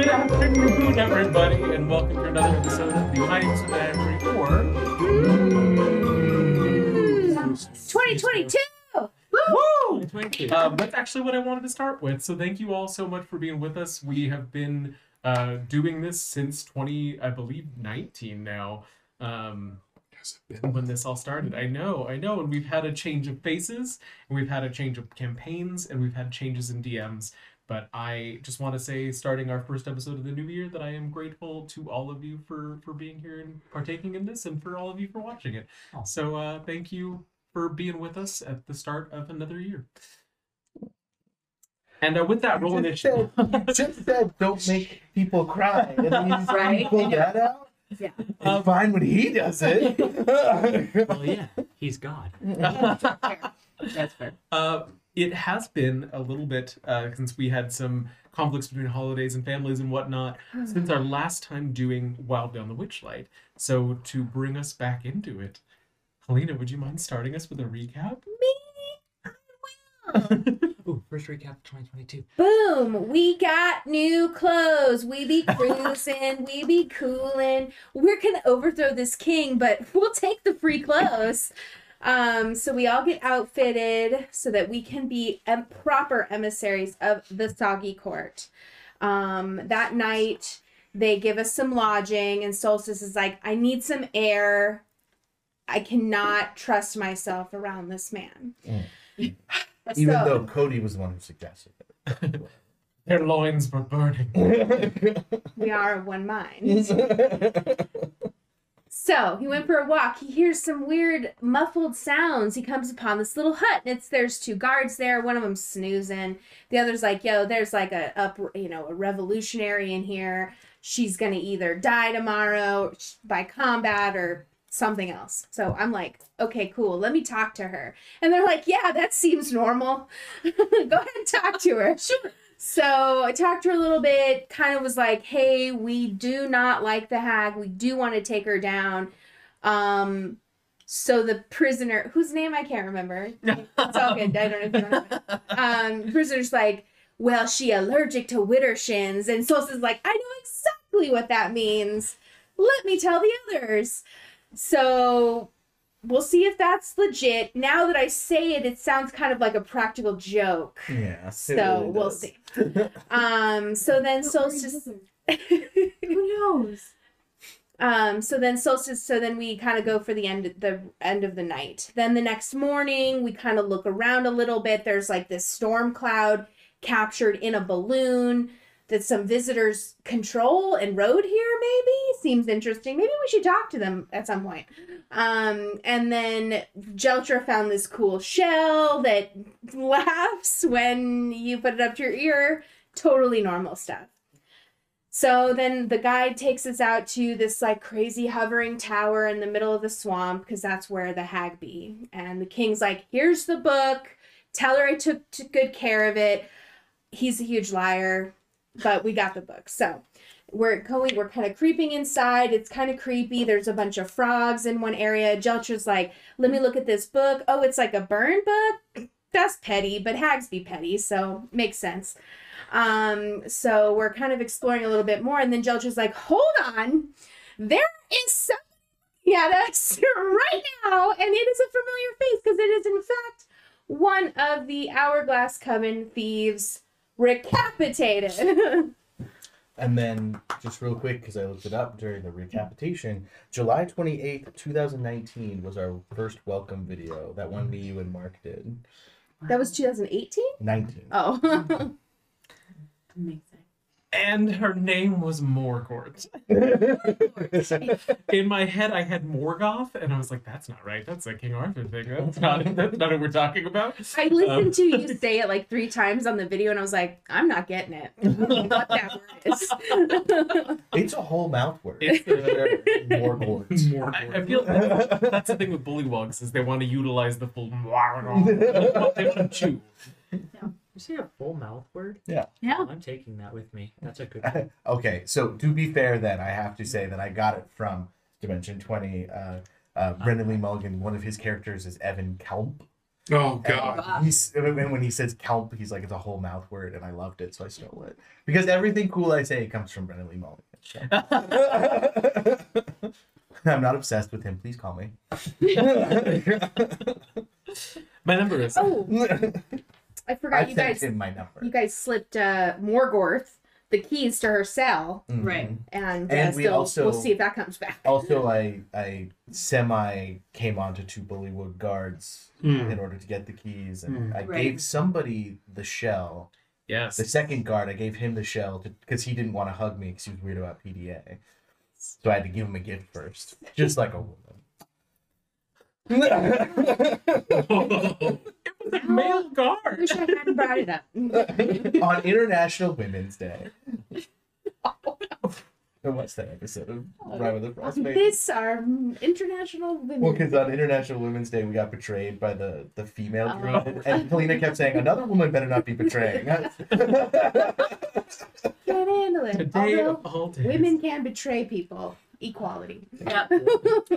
good afternoon, everybody, and welcome to another episode of the Heights of Ivory Four. 2022! Woo! Um, that's actually what I wanted to start with. So thank you all so much for being with us. We have been uh, doing this since 20, I believe, 19 now. Um, when this all started. I know, I know. And we've had a change of faces, and we've had a change of campaigns, and we've had changes in DMs. But I just want to say, starting our first episode of the new year, that I am grateful to all of you for for being here and partaking in this, and for all of you for watching it. So uh, thank you for being with us at the start of another year. And uh, with that, roll initiative. Just said, don't make people cry, and then right? pull yeah. that out. Yeah. Um, fine when he does it. well, yeah, he's God. That's fair. That's fair. Uh, it has been a little bit uh, since we had some conflicts between holidays and families and whatnot hmm. since our last time doing Wild Beyond the Witchlight. So to bring us back into it, Helena, would you mind starting us with a recap? Me? Ooh, first recap of 2022. Boom! We got new clothes. We be cruising. we be cooling. We're gonna overthrow this king, but we'll take the free clothes. Um, so we all get outfitted so that we can be em- proper emissaries of the Soggy Court. Um, that night, they give us some lodging, and Solstice is like, I need some air. I cannot trust myself around this man. Mm. Even though Cody was the one who suggested it. Their loins were burning. we are of one mind. So he went for a walk. He hears some weird muffled sounds. He comes upon this little hut, and it's there's two guards there. One of them snoozing. The other's like, "Yo, there's like a up, you know, a revolutionary in here. She's gonna either die tomorrow by combat or something else. So I'm like, okay, cool. Let me talk to her. And they're like, yeah, that seems normal. Go ahead and talk to her. sure. So I talked to her a little bit, kind of was like, hey, we do not like the hag. We do want to take her down. Um, so the prisoner, whose name I can't remember, it's all good. I don't know if you remember. Um, prisoner's like, well, she allergic to widdershins. And Sosa's like, I know exactly what that means. Let me tell the others. So we'll see if that's legit. Now that I say it, it sounds kind of like a practical joke. Yeah. So really we'll see. um. So then Solstice. Who knows? Um, so then solstice. So then we kind of go for the end, the end of the night. Then the next morning, we kind of look around a little bit. There's like this storm cloud captured in a balloon that some visitors control and road here maybe seems interesting maybe we should talk to them at some point um, and then jeltra found this cool shell that laughs when you put it up to your ear totally normal stuff so then the guide takes us out to this like crazy hovering tower in the middle of the swamp because that's where the hag be. And the king's like, "Here's the book. Tell her I took, took good care of it." He's a huge liar but we got the book. So we're going, we're kind of creeping inside. It's kind of creepy. There's a bunch of frogs in one area. Jeltra's like, let me look at this book. Oh, it's like a burn book? That's petty, but hags be petty, so makes sense. Um, so we're kind of exploring a little bit more, and then Jeltra's like, hold on, there is something at us right now, and it is a familiar face because it is in fact one of the hourglass coven thieves recapitated. and then, just real quick, because I looked it up during the recapitation, July 28th, 2019 was our first welcome video. That one me, you, and Mark did. That was 2018? 19. Oh. and her name was Morgort. In my head, I had Morgoth, and I was like, "That's not right. That's a King Arthur thing. That's not. That's not what we're talking about." I listened um, to you say it like three times on the video, and I was like, "I'm not getting it. what that word is." it's a whole mouth word. It's a, Morgort. Morgort. I, I feel that's, that's the thing with bullywugs is they want to utilize the full. they want to chew you say a full mouth word? Yeah. Yeah. Well, I'm taking that with me. That's a good one. okay. So to be fair, then I have to say that I got it from Dimension 20. Uh, uh, uh-huh. Brennan Lee Mulligan, one of his characters is Evan Kelp. Oh god. And, and when he says kelp, he's like it's a whole mouth word, and I loved it, so I stole it. Because everything cool I say comes from Brennan Lee Mulligan. I'm not obsessed with him. Please call me. My number is. Oh. I I forgot you guys. him my number. You guys slipped uh, Morgort the keys to her cell, Mhm. Right. and, And uh, we still also- we'll see if that comes back. Also, I I semi came onto two Bullywug guards Mm. in order to get the keys, and Mm. I Right. gave somebody the shell. yes. The second guard, I gave him the shell because he didn't want to hug me because he was weird about PDA. So I had to give him a gift first, just like a it was a male I guard. wish I hadn't brought it up. on International Women's Day. And What's that episode of Rime of the Frostmaiden? Um, this are international women. Well, because on International Women's Day, we got betrayed by the, the female Oh. druid, and Kalina kept saying, "Another woman better not be betraying." Can't handle it. Today Although of all days. women can betray people. Equality. Yeah.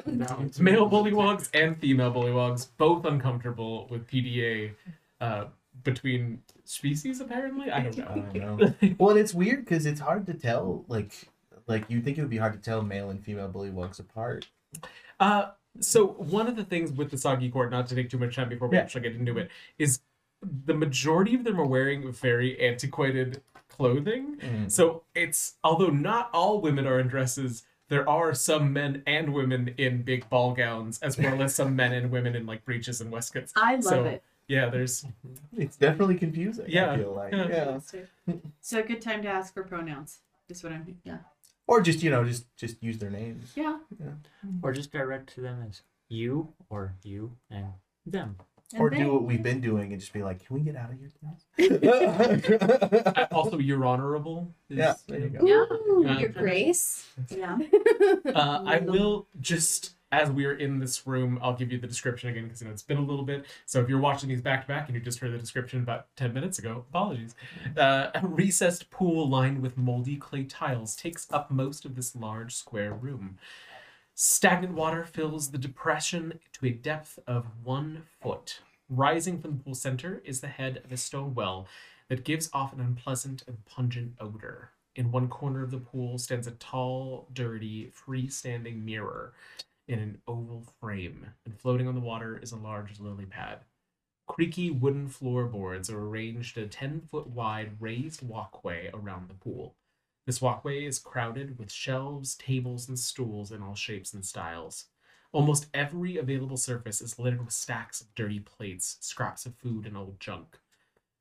No. male bullywugs and female bullywugs both uncomfortable with PDA uh, between species. Apparently, I don't know. I don't know. Well, and it's weird because it's hard to tell. Like, like you think it would be hard to tell male and female bullywugs apart. Uh, so one of the things with the soggy court, not to take too much time before we Yeah. actually get into it, is the majority of them are wearing very antiquated clothing. Mm. So it's although not all women are in dresses, there are some men and women in big ball gowns, as well as some men and women in like breeches and waistcoats. I love So- it. Yeah, there's It's definitely confusing. Yeah. I feel like. Yeah. yeah. So a good time to ask for pronouns. Is what I'm. Yeah. Or just you know, just just use their names. Yeah. Or just direct to them as you or you and them. And or do what we've been doing and just be like, "Can we get out of here, please?" also your honorable. Is, Yeah, there you go. Yeah. Ooh, your grace. Yeah. Uh, I will just, as we're in this room, I'll give you the description again because you know it's been a little bit. So if you're watching these back to back and you just heard the description about ten minutes ago, apologies. Uh, a recessed pool lined with moldy clay tiles takes up most of this large square room. Stagnant water fills the depression to a depth of one foot. Rising from the pool center is the head of a stone well that gives off an unpleasant and pungent odor. In one corner of the pool stands a tall, dirty, freestanding mirror in an oval frame, and floating on the water is a large lily pad. Creaky wooden floorboards are arranged a 10 foot wide raised walkway around the pool. This walkway is crowded with shelves, tables, and stools in all shapes and styles. Almost every available surface is littered with stacks of dirty plates, scraps of food, and old junk.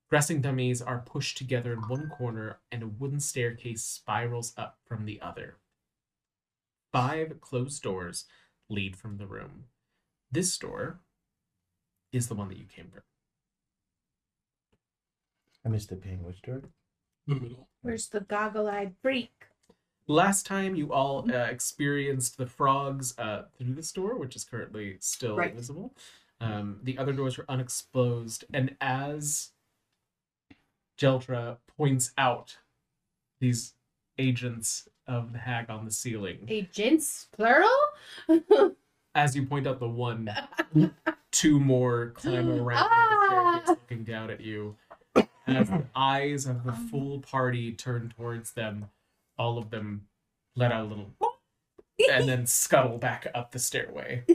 Dressing dummies are pushed together in one corner, and a wooden staircase spirals up from the other. Five closed doors lead from the room. This door is the one that you came from. I missed the ping. Which door? The middle. Where's the goggle-eyed freak? Last time you all uh, experienced the frogs uh, through this door, which is currently still Right. visible. Um, the other doors were unexposed, and as Jeltra points out these agents of the hag on the ceiling, Agents, plural? as you point out the one, two more climb around Ah! the staircase looking down at you. As the eyes of the um. full party turn towards them, all of them let out a little and then scuttle back up the stairway.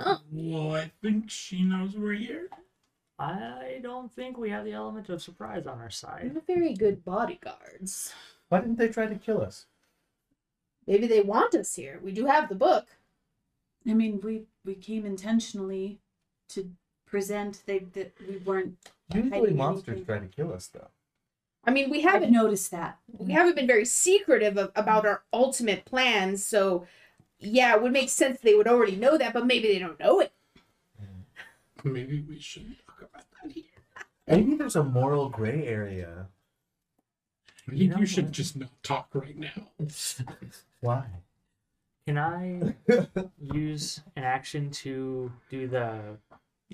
Oh. Well, I think she knows we're here. I don't think we have the element of surprise on our side. Not very good bodyguards. Why didn't they try to kill us? Maybe they want us here. We do have the book. I mean, we we came intentionally to present they that we weren't. Usually monsters anything. try to kill us, though. I mean, we I've haven't noticed that. we haven't been very secretive of, about our ultimate plans, so yeah, it would make sense they would already know that, but maybe they don't know it. Maybe we shouldn't talk about that here. Maybe there's a moral gray area. I You know you should what? just not talk right now. Why? Can I use an action to do the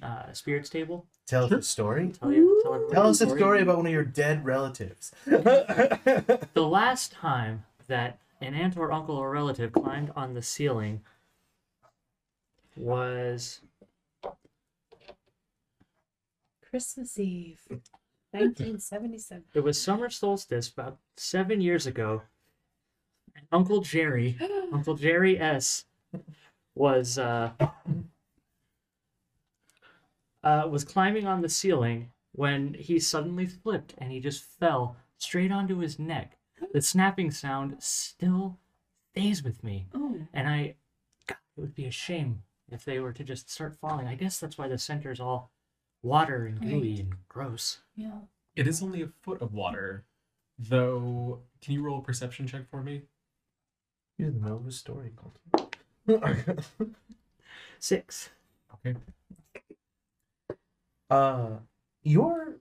uh, spirits table? Tell us a story. Tell you. Tell, everybody Tell us a story about one of your dead relatives. The last time that an aunt or uncle or relative climbed on the ceiling was Christmas Eve, 1977. It was summer solstice about seven years ago. and Uncle Jerry, Uncle Jerry S, was uh, uh, was climbing on the ceiling when he suddenly flipped and he just fell straight onto his neck. The snapping sound still stays with me, Oh, and I, God, it would be a shame if they were to just start falling. I guess that's why the center's all water and gooey Right. and gross. yeah. It is only a foot of water, though. Can you roll a perception check for me? You're the middle of a story, Colton. Six. Okay. Uh, you're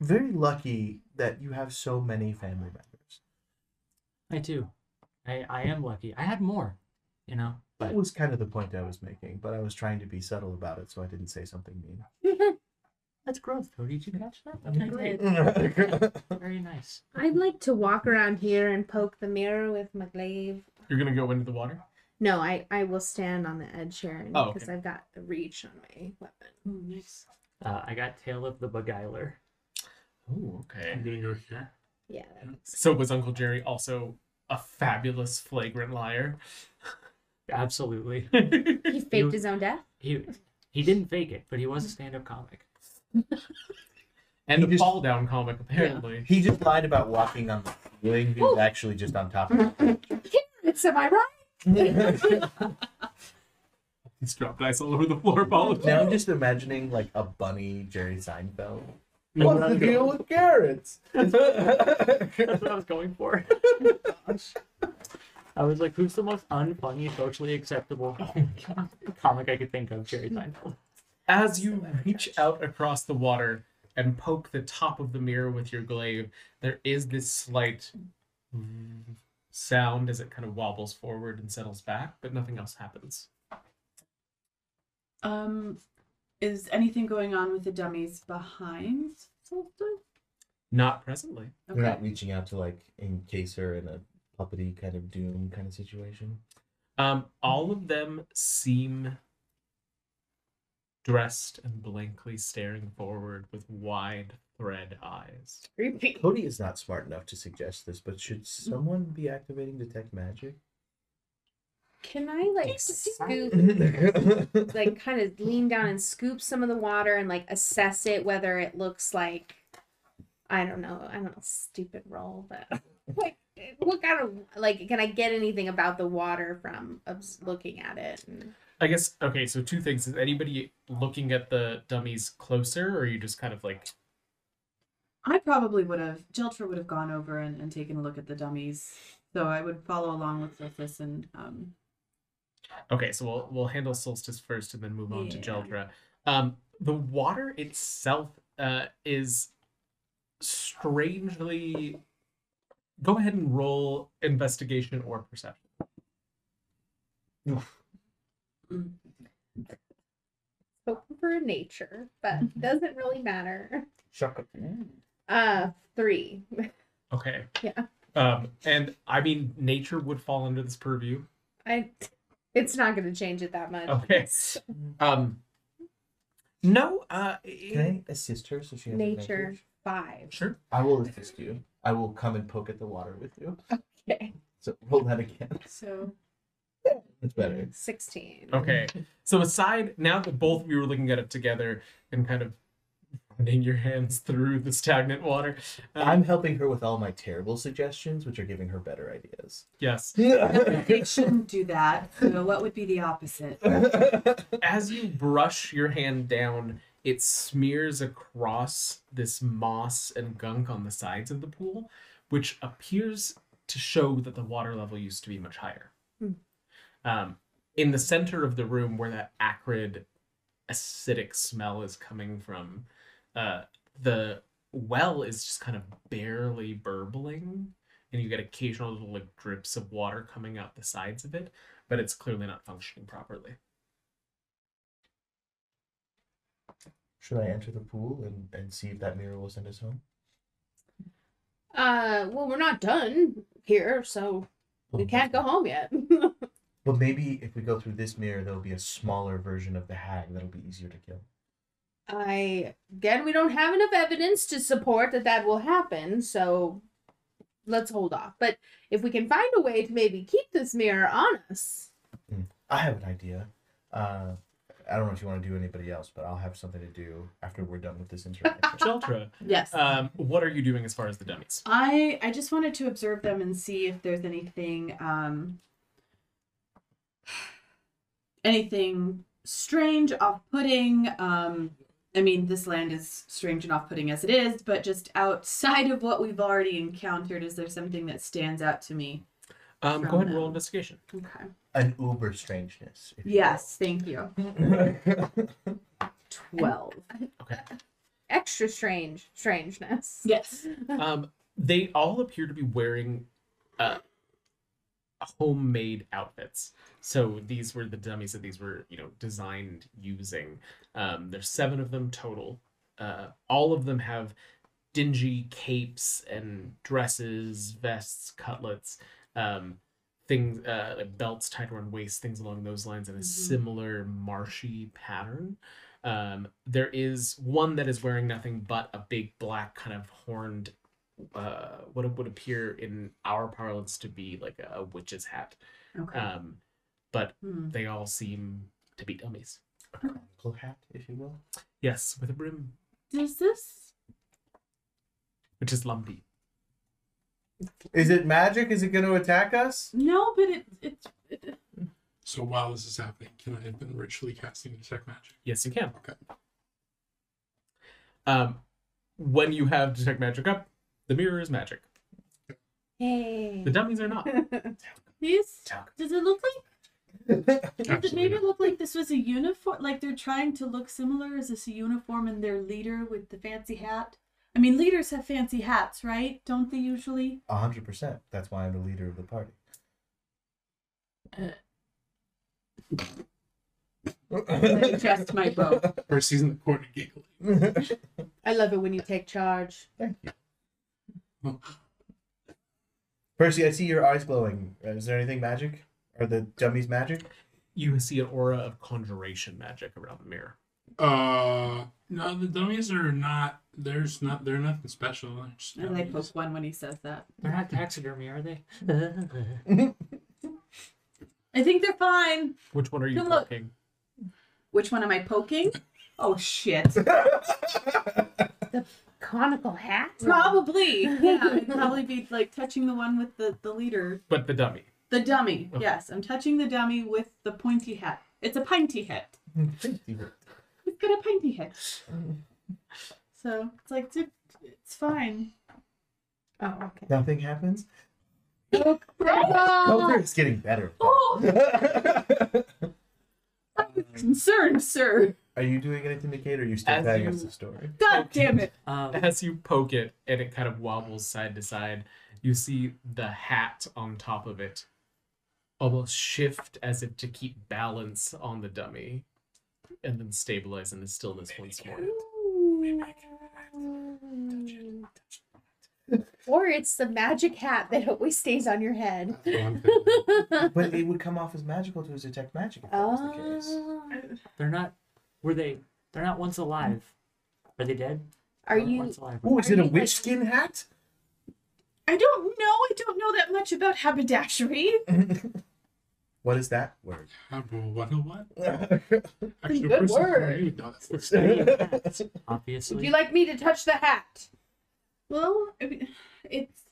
very lucky that you have so many family members. I do. I, I am lucky. I had more, you know, That was kind of the point I was making, but I was trying to be subtle about it, so I didn't say something mean. that's growth. Cody, did you catch that? I Okay, great. did. Very nice. I'd like to walk around here and poke the mirror with my glaive. You're gonna go into the water. No, I, I will stand on the edge here Oh, because okay. I've got the reach on my weapon. Oh, nice. Uh, I got Tail of the Beguiler. Oh, okay. I'm gonna go here. Yeah. So was Uncle Jerry also a fabulous flagrant liar? Absolutely. He faked his own death. He he didn't fake it, but he was a stand-up comic. and He a just- fall down comic apparently. He just lied about walking on the ceiling. He was actually just on top of it. It's am I right? He's dropped ice all over the floor. Apologies. now I'm just imagining like a bunny Jerry Seinfeld. No, What's the deal with carrots? That's what I was going for. I was like, who's the most unfunny, socially acceptable comic I could think of? Jerry Seinfeld. As you reach out across the water and poke the top of the mirror with your glaive, there is this slight sound as it kind of wobbles forward and settles back, but nothing else happens. Um, is anything going on with the dummies behind Solstice? Not presently. They're not reaching out to like encase her in a puppety kind of doom kind of situation. Um, all of them seem dressed and blankly staring forward with wide thread eyes. Creepy. Cody is not smart enough to suggest this, but should someone be activating detect magic? Can I like scoop, like like kind of lean down and scoop some of the water and like assess it whether it looks like, I don't know, I don't know, stupid roll, but like what kind of like can I get anything about the water from obs- looking at it? And, I guess okay, so two things. Is anybody looking at the dummies closer or are you just kind of like I probably would have. Jeltra would have gone over and, and taken a look at the dummies. So I would follow along with Solstice and um. Okay, so we'll we'll handle Solstice first and then move on to Yeah. Jeltra. Um, the water itself uh, is strangely. Go ahead and roll investigation or perception. hoping for nature, but doesn't really matter. Shaka. Uh, three. Okay. Yeah. Um, and I mean, nature would fall under this purview. I. It's not going to change it that much. Okay. Um, no. Uh, Can I assist her so she has Nature advantage? five. Sure. I will assist you. I will come and poke at the water with you. Okay. So roll that again. So That's better. Sixteen. Okay. So aside now that both of you are looking at it together and kind of running your hands through the stagnant water, um, I'm helping her with all my terrible suggestions, which are giving her better ideas. yes. they shouldn't do that. So what would be the opposite? As you brush your hand down, it smears across this moss and gunk on the sides of the pool, which appears to show that the water level used to be much higher. Hmm. Um, in the center of the room, where that acrid, acidic smell is coming from, uh, the well is just kind of barely burbling, and you get occasional little like drips of water coming out the sides of it, but it's clearly not functioning properly. Should I enter the pool and, and see if that mirror will send us home? Uh, well, we're not done here, so we can't go home yet. But maybe if we go through this mirror, there'll be a smaller version of the hag that'll be easier to kill. I again, we don't have enough evidence to support that that will happen, so let's hold off. But if we can find a way to maybe keep this mirror on us, I have an idea. Uh, I don't know if you want to do anybody else, but I'll have something to do after we're done with this interaction. Jeltra, Yes. um, what are you doing as far as the dummies? I I just wanted to observe them and see if there's anything um anything strange, off-putting. Um I mean, this land is strange and off-putting as it is, but just outside of what we've already encountered, is there something that stands out to me? Um, go ahead and roll them. investigation. Okay. An uber strangeness. if you Yes, thank you. will. Twelve. extra strange strangeness. Yes. Um, they all appear to be wearing uh, homemade outfits. So these were the dummies that these were, you know, designed using. Um, there's seven of them total. Uh, all of them have dingy capes and dresses, vests, cutlets, um, things uh, like belts tied around waist, things along those lines, in a Mhm. similar marshy pattern. Um, there is one that is wearing nothing but a big black kind of horned, uh, what would appear in our parlance to be like a, a witch's hat. Okay. Um, but Hmm. they all seem to be dummies. A conical hat, if you will. Yes, with a brim, Does this which is lumpy. Is it magic? Is it going to attack us? No, but it it's it, So while this is happening, can I have been ritually casting detect magic? Yes, you can. Okay. Um, when you have detect magic up, the mirror is magic. Hey. The dummies are not. these does it look like Does it maybe look like this was a uniform? Like they're trying to look similar? Is this a uniform and their leader with the fancy hat? I mean, leaders have fancy hats, right? Don't they usually? A hundred percent. That's why I'm the leader of the party. Adjust my bow. Percy's in the corner giggling. I love it when you take charge. Thank you. Percy, I see your eyes glowing. Uh, Is there anything magic? Are the dummies magic? You see an aura of conjuration magic around the mirror. Uh, no, the dummies are not. There's not. They're nothing special. They're just And I dummies. poke one when he says that. They're not taxidermy, are they? I think they're fine. Which one are you Come look. poking? Which one am I poking? Oh shit! Conical hat? Probably. Yeah, I'd probably be like touching the one with the the leader, But the dummy. the dummy. Okay. Yes, I'm touching the dummy with the pointy hat. It's a pinty hat. Thank you. It's got a pinty hat. So it's like it's fine. Oh, okay. Nothing happens. Oh, Culture is getting better. Oh, I'm concerned, sir. Are you doing anything to Kate, or are you still As telling you- us the story? God damn it. Um, As you poke it and it kind of wobbles side to side, you see the hat on top of it almost shift as if to keep balance on the dummy and then stabilize in the stillness once more. Or it's the magic hat that always stays on your head. That's what I'm thinking. But it would come off as magical to detect magic if that was the case. Oh. they're not. Were they? They're not once alive. Are they dead? Are They weren't you once alive. Oh, is Are it a you, like- witch skin hat? I don't know. I don't know that much about haberdashery. what is that word? Habbo, what a what? Actually, Good Percy, word. you know It's the study of hats, Would you like me to touch the hat? Well, I mean, it's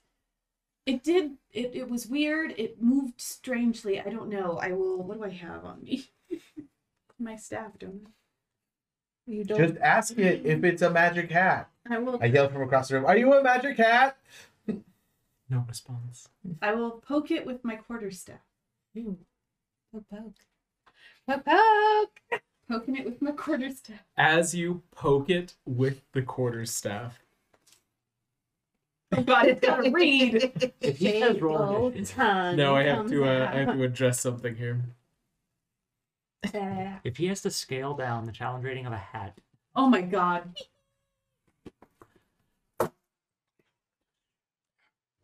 it did it, it was weird. It moved strangely. I don't know. I will what do I have on me? My staff don't You don't. Just ask it if it's a magic hat. I will I yell from across the room, Are you a magic hat? No response. I will poke it with my quarterstaff. Poke, poke. Poke, poke. Poking it with my quarterstaff. As you poke it with the quarterstaff, Oh god, it's gotta read. If he says roll initiative, tongue no, I have comes to. Uh, I have to address something here. If he has to scale down the challenge rating of a hat, Oh my god.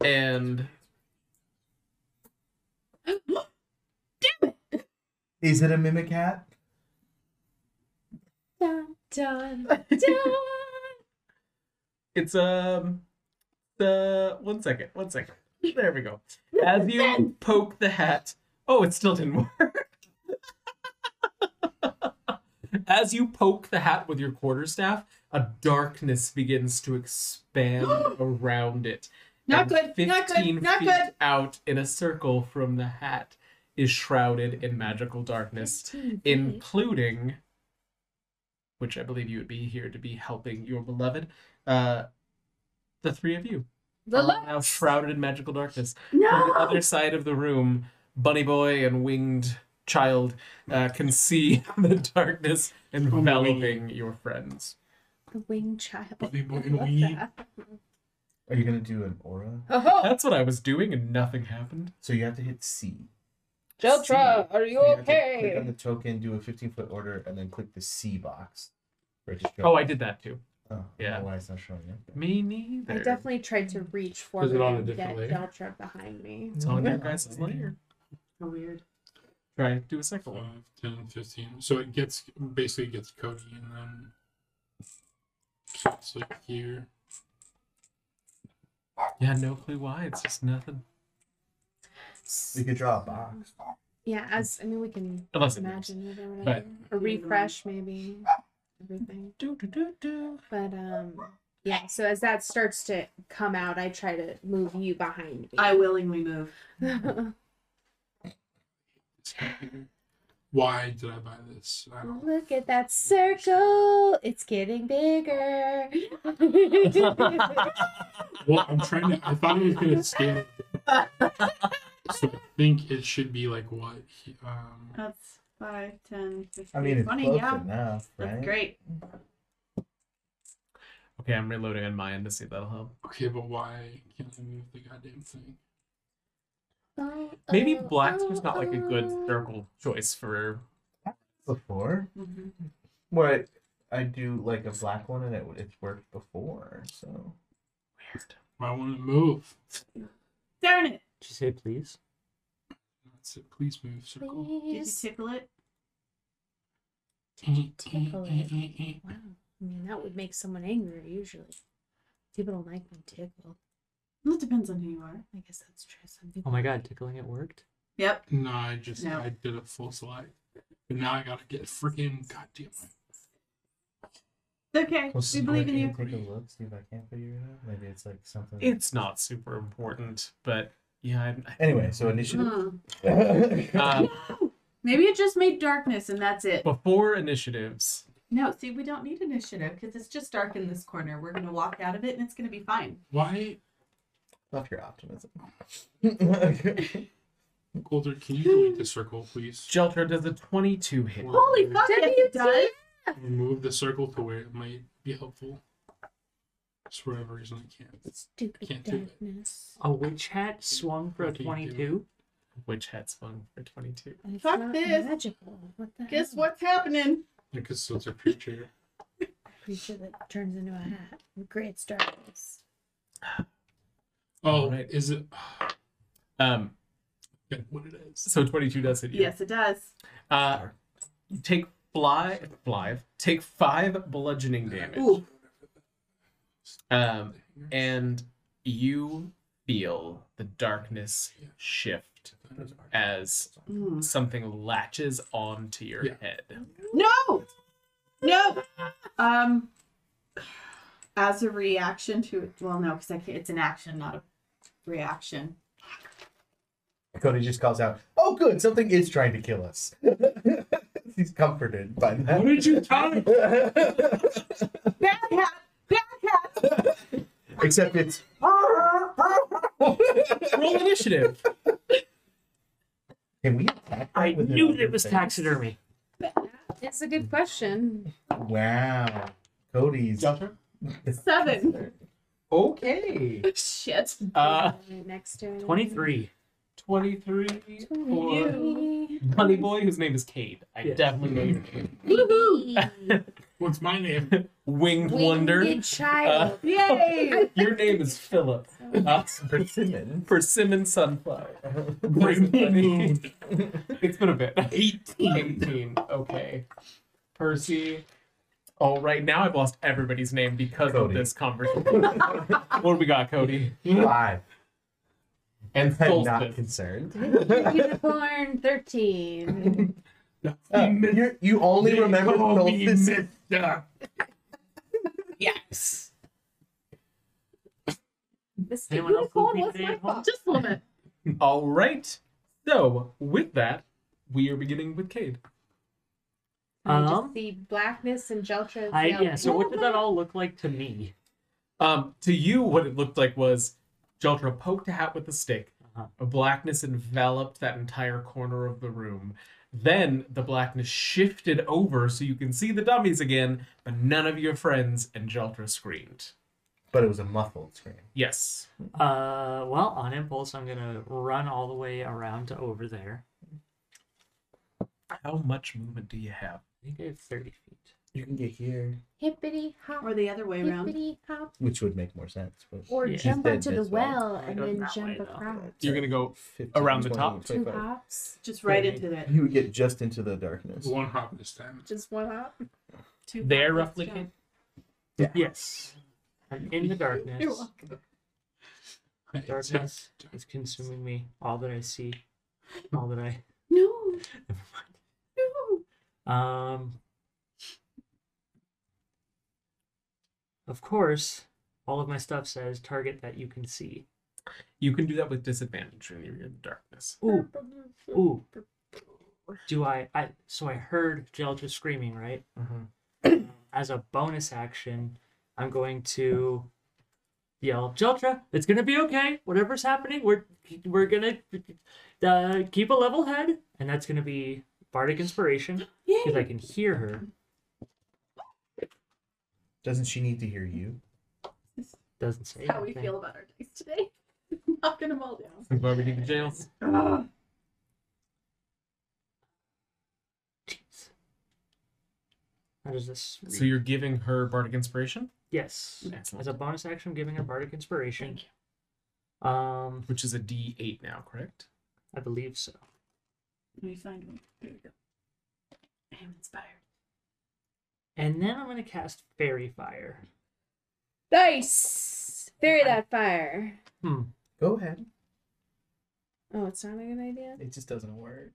And Is it a mimic hat? dun, Dun, dun. It's um the one second, one second. There we go. As you poke the hat, oh, it still didn't work. As you poke the hat with your quarterstaff, a darkness begins to expand around it. Not good, not good, 15 not feet good. out in a circle from the hat is shrouded in magical darkness, including, which I believe you would be here to be helping your beloved, uh, the three of you The are now shrouded in magical darkness. No! From the other side of the room, Bunny Boy and Winged Child uh, can see the darkness enveloping your friends. The winged child. Bunny boy I and love wee. that. Are you gonna do an aura? Oh, That's what I was doing, and nothing happened. So you have to hit C. Jeltra, are you So have to Click okay? on the token, do a 15 foot order, and then click the C box. for it to show Oh, up. I did that too. Oh, I don't yeah. know why it's not showing up. Me neither. I definitely tried to reach for Is it me on a and different get layer? Jeltra behind me. It's on your Yeah. guys' layer. So weird. Try to do a second one. 5, 10, 15. So it gets basically gets Cody and then so it's like here. Yeah, no clue why. It's just nothing. We could draw a box. Yeah, as I mean, we can Unless it imagine it or whatever. Or refresh maybe everything. Do, do, do, do. But um, yeah. So as that starts to come out, I try to move you behind me. I willingly move. It's here. Why did I buy this? I don't Look at that circle. It's getting bigger. Well, I'm trying to. I thought it was gonna scale. so I think it should be like what? Um, That's 5, 10, 15, I mean, it's 20. close Yeah. enough, right? That's great. Okay, I'm reloading on my end to see if that'll help. okay, but why can't I move the goddamn thing? Maybe black's just not like a good circle choice for. Before, Mhm. where I, I do like a black one and it it's worked before. So Weird. I want to move. Darn it. Did you say please? That's it. Please move circle. Did you tickle it? Tickle it. Wow. I mean, that would make someone angry usually. People don't like being tickled. Well, it depends on who you are. I guess that's true. Some people. Oh my god, tickling it worked. Yep. No, I just No. I did a full slide, but now I gotta get freaking goddamn. It's okay. Well, we see, believe in can you. Take a look, see if I can't figure it out. Maybe it's like something. It's not super important, but yeah. I, Anyway, so initiative. Hmm. Um, Maybe it just made darkness and that's it. before initiatives, No, see, we don't need initiative because it's just dark in this corner. We're gonna walk out of it and it's gonna be fine. Why, Love your optimism. Golder? Can you delete the circle, please? Jeltra does a 22 hit. Holy fuck! Yes, it does. Remove the circle to where it might be helpful. Just for whatever reason, I can't. Stupid Can't do it. darkness. A witch hat swung for a What do you do? 22. Which hat swung for 22? And it's Fuck not this. magical. What the Guess hell? what's happening? Because so it's a creature. Creature that turns into a hat and creates darkness. Oh, Alright. is it? Um, Yeah, what it is? so 22 does hit you. Yes, it does. Uh, you take fly, fly, take five bludgeoning damage. Ooh. Um, and you feel the darkness shift as Mm. something latches onto your Yeah. head. No, no. Um, as a reaction to it, well, no, because it's an action, not a reaction. Cody just calls out, "Oh, good! Something is trying to kill us." He's comforted by that. What did you tell me? Bad hat, bad hat. Except it's. Roll initiative. Can we attack? I with knew another it was thing? taxidermy. It's a good question. Wow, Cody's. Seven. Okay. Shit. Uh, next to it. 23. 23 for Twenty. Bunny Boy, whose name is Cade. I Yeah. definitely know your name. Woohoo! What's my name? Winged Wonder. Winged child. Yay! Your name is Philip. Uh, Persimmon. Persimmon Sunflower. Bring the moon. It's been a bit. 18. 18. Okay. Percy. All right, now I've lost everybody's name because Cody. of this conversation. what do we got, Cody? Five. And I'm not concerned. Unicorn 13. Uh, you're, you only They remember call me Solstice. Mr. Yes. Mr. Anyone Unicorn, looking what's today my fault? Just a little bit. All right. So with that, we are beginning with Cade. I just Um, see blackness and Jeltra's I yeah. So what did that all look like to me? Um, to you, what it looked like was Jeltra poked a hat with a stick. Uh-huh. A blackness enveloped that entire corner of the room. Then the blackness shifted over so you can see the dummies again, but none of your friends and Jeltra screamed. But it was a muffled scream. Yes. Uh, well, on impulse, I'm gonna run all the way around to over there. How much movement do you have? I think I have 30 feet. You can get here, Hippity hop, Or the other way around. hippity hop, which would make more sense. But or Yeah. jump Instead onto the this way. well and go then that way, jump though. across. You're gonna go 15, around the 20, top? Two 25. hops, Just right Yeah. into it. You would get just into the darkness. One hop this time. just one hop. Two there hops, roughly, jump. Cade? Yes. I'm in the darkness. You're welcome. Darkness is consuming me. All that I see. All that I. No. Never mind. Um. Of course, all of my stuff says target that you can see. You can do that with disadvantage when you're in the darkness. Ooh, ooh. Do I? I so I heard Jeltra screaming, right? Mhm. As a bonus action, I'm going to yell, "Jeltra, it's gonna be okay. Whatever's happening, we're we're gonna uh, keep a level head." And that's gonna be bardic inspiration because I can hear her. Doesn't she need to hear you? Doesn't say How we anything. feel about our dice today. Knocking them all down. That's why we need the jails. Jeez. How does this? So you're giving her bardic inspiration, yes, Excellent. as a bonus action, I'm giving her bardic inspiration. Um, which is a D8 now, correct? I believe so. Let me find one. There we go. I am inspired. And then I'm gonna cast Faerie Fire. Nice! Bury that fire. Hmm. Go ahead. Oh, it's not a good idea. It just doesn't work.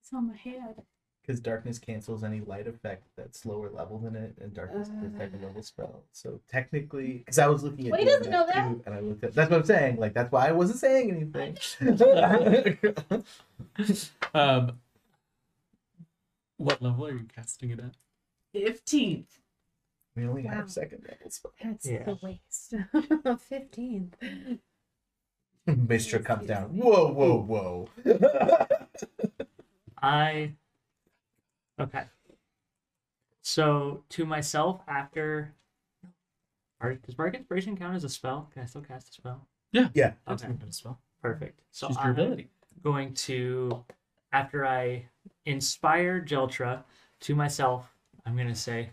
It's on my head. Because darkness cancels any light effect that's lower level than it, and darkness is a second level spell. So technically, because I was looking at Well, he doesn't know that. too, and I looked at that's what I'm saying. Like that's why I wasn't saying anything. Um, what level are you casting it at? 15th. we only Wow. have second level spell. That's Yeah. the waste. 15th. Mystra comes down. Whoa, whoa, whoa. I okay. So to myself after Bardic, does Bardic Inspiration count as a spell? Can I still cast a spell? yeah. That's Okay. not gonna spell. Perfect. So Just I'm ability. going to after I inspire Jeltra to myself, I'm gonna say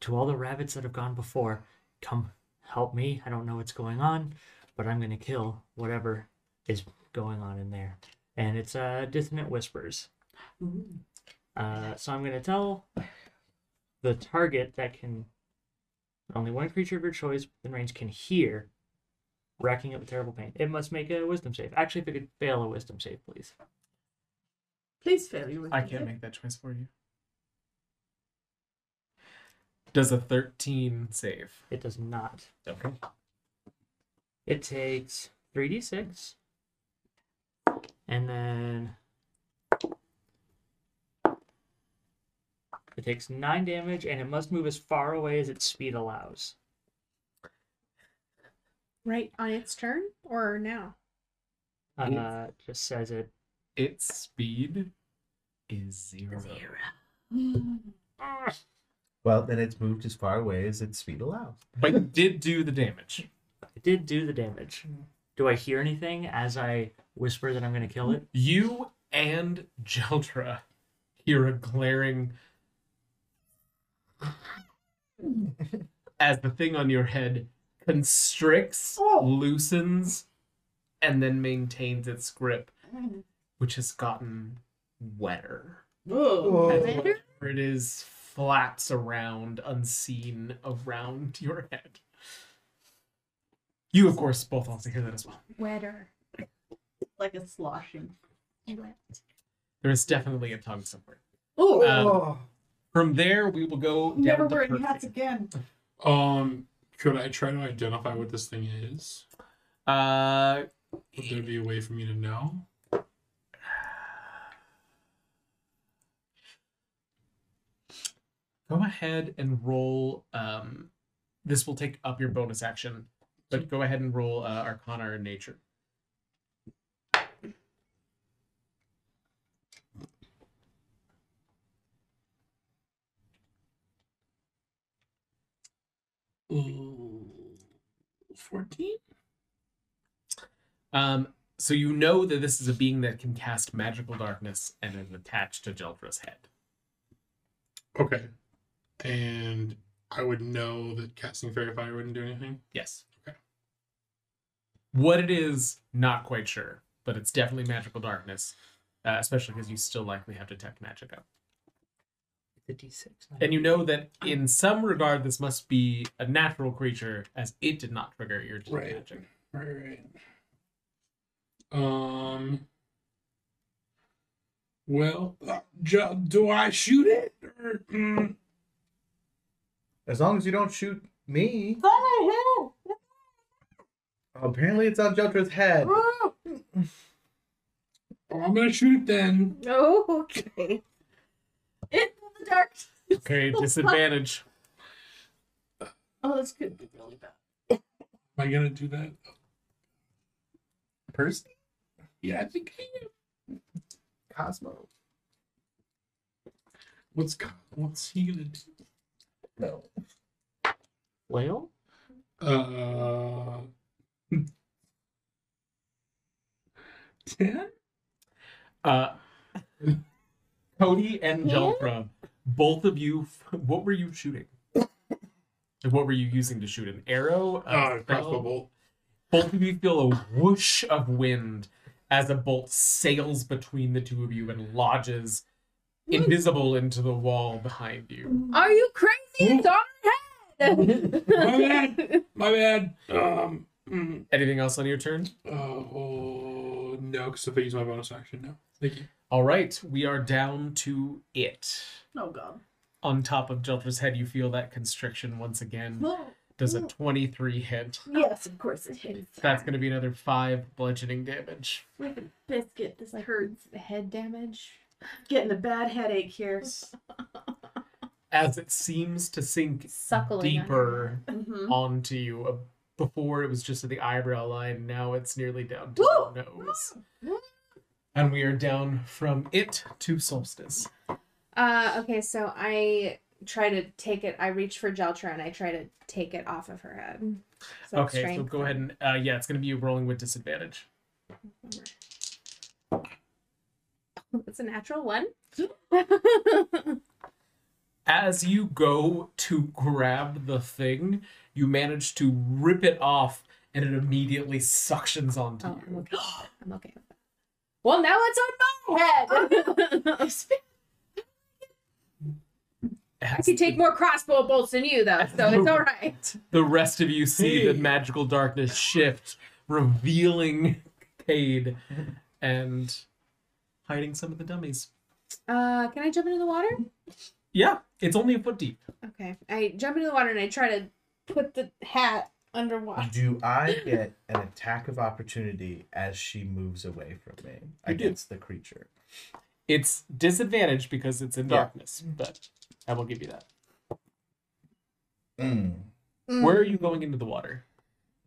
to all the rabbits that have gone before, come help me. I don't know what's going on, but I'm gonna kill whatever is going on in there. And it's uh dissonant whispers. Ooh. Uh, so I'm going to tell the target that can only one creature of your choice within range can hear, racking up with terrible pain. It must make a wisdom save. Actually, if it could fail a wisdom save, please. Please fail you with I can't make that choice for you. Does a 13 save? It does not. Okay. It takes 3d6, and then it takes 9 damage, and it must move as far away as its speed allows. Right on its turn or now? Uh, just says it. Its speed is zero. Well, then it's moved as far away as its speed allows. But you did do the damage. It did do the damage. Do I hear anything as I whisper that I'm going to kill it? You and Jeltra hear a glaring as the thing on your head constricts, loosens, and then maintains its grip, which has gotten wetter. Whoa. Wetter? It is flaps around unseen around your head. You, of course, both also hear that as well. Wetter. Like a sloshing. There is definitely a tongue somewhere. Oh, Um, from there, we will go down never to wearing Percy. hats again. Um, could I try to identify what this thing is? Uh, Would there be a way for me to know? go ahead and roll. Um, this will take up your bonus action, but go ahead and roll uh, Arcana or Nature. Ooh, Fourteen. Um, so you know that this is a being that can cast magical darkness and is attached to Jeltra's head. Okay. And I would know that casting Faerie Fire wouldn't do anything. Yes. Okay. What it is, not quite sure, but it's definitely magical darkness, uh, especially because you still likely have detect magic up. The D6. And you know that in some regard, this must be a natural creature, as it did not trigger your detect Right. magic. Right, right. Um. Well, uh, ju- do I shoot it? Or, mm, As long as you don't shoot me. Oh Apparently, it's on Jeltra's head. oh, I'm gonna shoot it then. Oh, okay. In the dark. Okay, disadvantage. Oh, this could be really bad. Am I gonna do that? Percy? Yeah, I think I am. Cosmo? What's Co- what's he gonna do? No. Flail? Uh, ten. Uh, Cody and Yeah? Jeltra, both of you, what were you shooting? What were you using to shoot? An arrow? A Uh, crossbow bolt. Both of you feel a whoosh of wind as a bolt sails between the two of you and lodges invisible into the wall behind you. Are you crazy? It's on her head. My bad. My bad. Um. mm, Anything else on your turn? uh, oh no, because if I use my bonus action, no. Thank you. All right, we are down to it. Oh god. On top of Jeltra's head, you feel that constriction once again. Does a 23 hit. yes, of course it is. That's going to be another 5 bludgeoning damage. Like a biscuit. This hurts. Head damage. Getting a bad headache here. As it seems to sink Suckling. deeper Mhm. onto you. Uh, Before it was just at the eyebrow line, now it's nearly down to Woo! the nose. And we are down from it to solstice. Uh, okay, so I try to take it. I reach for Jeltra and I try to take it off of her head. So okay, so go ahead and uh, yeah, it's going to be rolling with disadvantage. It's a natural one. As you go to grab the thing, you manage to rip it off, and it immediately suctions onto Oh, I'm you. okay. I'm okay with that. Well, now it's on my head. I As can take more crossbow bolts than you, though, so it's all right. the rest of you see the magical darkness shift, revealing Cade and hiding some of the dummies. Uh, can I jump into the water? Yeah, it's only a foot deep. Okay, I jump into the water and I try to put the hat underwater. Do I get an attack of opportunity as she moves away from me You do. against the creature? It's disadvantaged because it's in Yeah. darkness, but I will give you that. Mm. Where are you going into the water?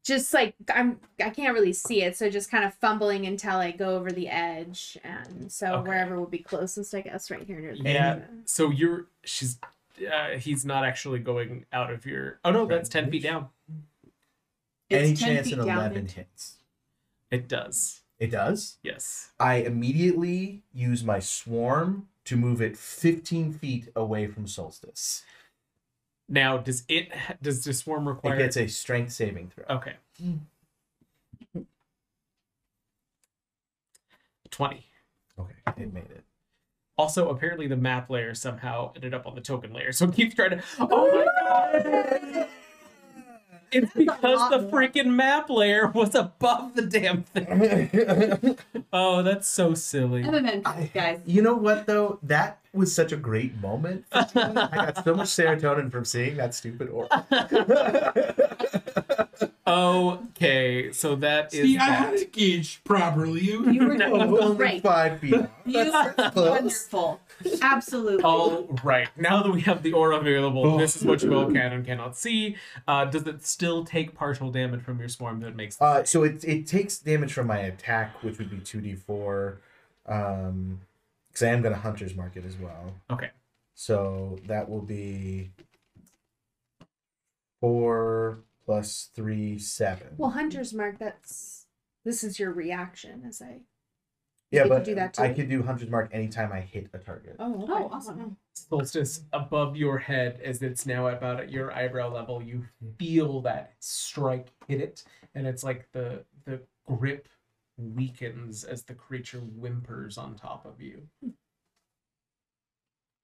Just like I'm, I can't really see it, so just kind of fumbling until I go over the edge, and so Okay. wherever will be closest, I guess, right here near the Yeah. So you're she's uh, he's not actually going out of your. Oh no, that's ten feet down. Any It's 10 chance feet an 11 and- hits? It does. It does? Yes. I immediately use my swarm to move it 15 feet away from Solstice. Now, does it does the swarm It require? gets a strength saving throw. Okay. Twenty. Okay, it made it. Also, apparently the map layer somehow ended up on the token layer, so it keeps trying to. Oh my oh! god! It's because the freaking map layer was above the damn thing. Oh, that's so silly. I'm event I- guys. You know what though? That was such a great moment. for. I got so much serotonin from seeing that stupid orb. Okay, so that is See, I had that. it gauged properly. It You were No. doing Only great. five feet. off. You That's were close. wonderful. Absolutely. All right, now that we have the aura available, Oh. this is what you all can and cannot see. Uh, does it still take partial damage from your swarm that makes? Uh, so it it takes damage from my attack, which would be two d four. Um, because I am gonna hunter's market as well. Okay. So that will be four plus three seven. Well, Hunter's Mark, that's this is your reaction as I. yeah, you but could do that too. I too. could do hunter's mark anytime I hit a target. Oh, okay. Oh, awesome. Solstice above your head, as it's now about at your eyebrow level, you feel that strike hit it, and it's like the the grip weakens as the creature whimpers on top of you.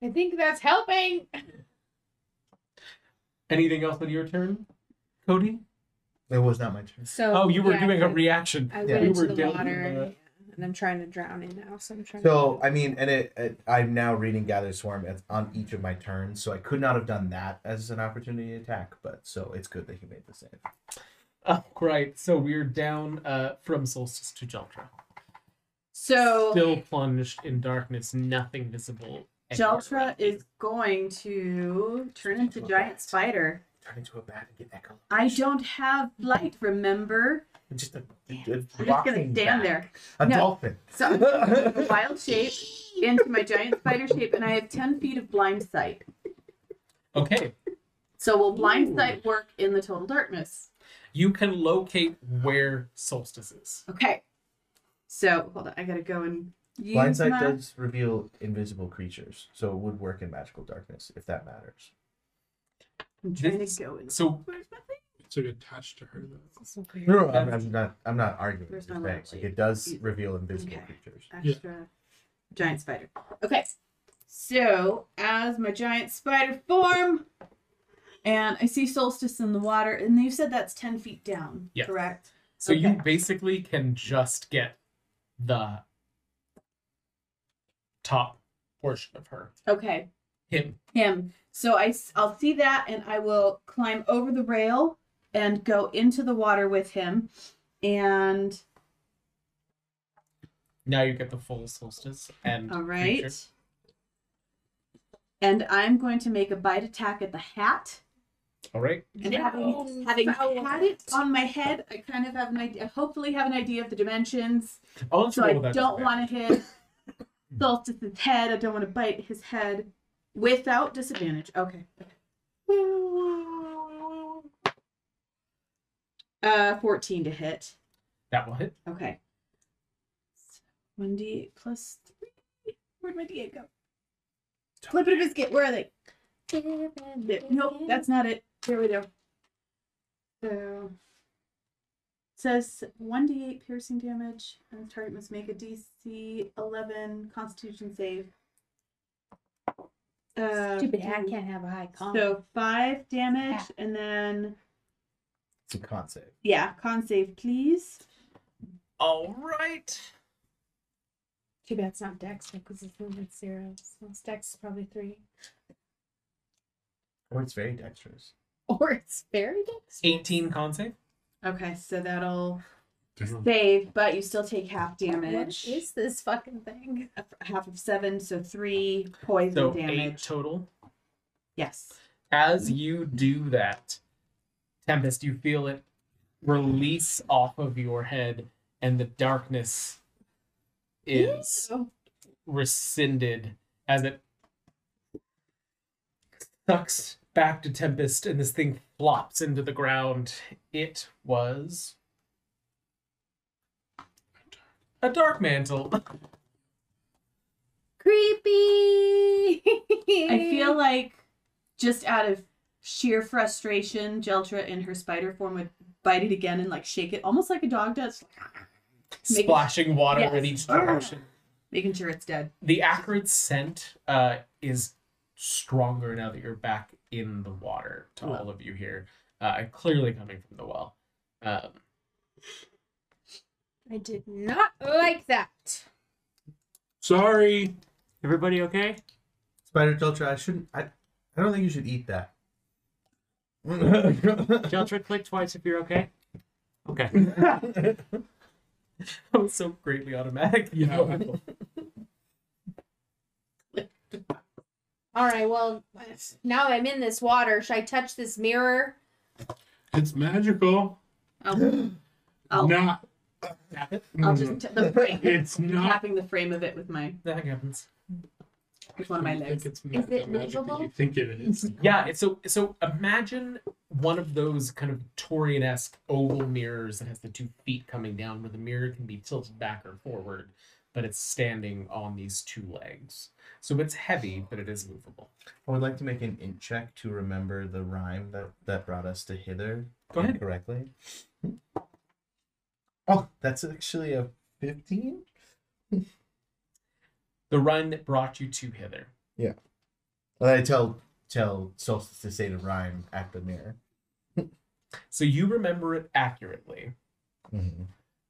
I think that's helping. Anything else on your turn, Cody? It was not my turn. So. Oh, you were yeah, doing I, a reaction. I Yeah. went You into were the water, the- and, and I'm trying to drown in now. So I'm trying. So to... I mean, and it, it I'm now reading gather swarm on each of my turns, so I could not have done that as an opportunity attack, but so it's good that he made the save. Oh, right. So we're down uh, from Solstice to Jeltra. So Still plunged in darkness, nothing visible. anywhere Jeltra is going to turn into giant spider. Turn into a bat and get echo. I don't have light, remember? Just a, a, a I'm just gonna stand bat. there. A No. dolphin. So I'm a wild shape into my giant spider shape, and I have 10 feet of blind sight. Okay. So will blind Ooh. sight work in the total darkness? You can locate where Solstice is. Okay. So hold on, I gotta go and use Blind sight my... does reveal invisible creatures, so it would work in magical darkness if that matters. I'm trying This- to go in. So Where's my thing? It's like attached to her. Though. No, no, I'm, I'm not. I'm not arguing. Where's I'm saying, light? like it does You- reveal invisible Okay. creatures. Extra giant spider. Okay. So as my giant spider form, and I see solstice in the water, and you said that's 10 feet down, Yes. correct? so you Okay. basically can just get the top portion of her. Okay. Him. him. So I, I'll see that and I will climb over the rail and go into the water with him. And Now you get the full solstice and all right. creature. And I'm going to make a bite attack at the hat. All right. And having, having had it on my head, I kind of have an idea, hopefully have an idea of the dimensions. I'll So I don't want to hit Solstice's head. I don't want to bite his head without disadvantage. Okay. Uh, 14 to hit. That will hit. Okay. 1d8 plus 3. Where'd my d8 go? Flip it a biscuit. Where are they? There. Nope, that's not it. Here we go. So it says 1d8 piercing damage, and the target must make a DC 11 Constitution save. Uh, Stupid hat can't have a high con. So five damage, Hat. and then It's a con save. yeah, con save, please. All right. Too bad it's not Dex because it's movement zero. So it's Dex is probably three. Or it's very dexterous. Or it's very Dex. 18 con save. Okay, so that'll Damn. Uh-huh. save, but you still take half What damage. is this fucking thing? half of seven, so three poison So eight damage. total. Yes. As you do that, Tempest, you feel it release off of your head, and the darkness is Ew. rescinded as it sucks back to Tempest, and this thing flops into the ground. It was a darkmantle. Creepy. I feel like just out of sheer frustration, Jeltra in her spider form would bite it again and like shake it almost like a dog does. Make it- Splashing water in each direction. Making sure it's dead. the acrid scent uh, is stronger now that you're back in the water to all of you here uh, clearly coming from the well um, I did not like that. Sorry. Everybody okay? Spider Jeltra, I shouldn't. I, I don't think you should eat that. Jeltra, click twice if you're okay. Okay. that was so greatly automatic Yeah. All right, well, now I'm in this water. Should I touch this mirror? It's magical. I'll, I'll, Not. I'll just mm. t- the frame. It's not. tapping the frame of it with my that happens with one of my I think legs. it's Is it the magic that movable? You think it is? yeah it's so so imagine one of those kind of Victorian-esque oval mirrors that has the two feet coming down where the mirror can be tilted back or forward but it's standing on these two legs so it's heavy but it is movable I would like to make an int check to remember the rhyme that, that brought us to hither Go ahead. correctly. Oh, that's actually a 15? the run that brought you to hither Yeah. Well, I tell tell Solstice to say the rhyme at the mirror. so you remember it accurately mm-hmm.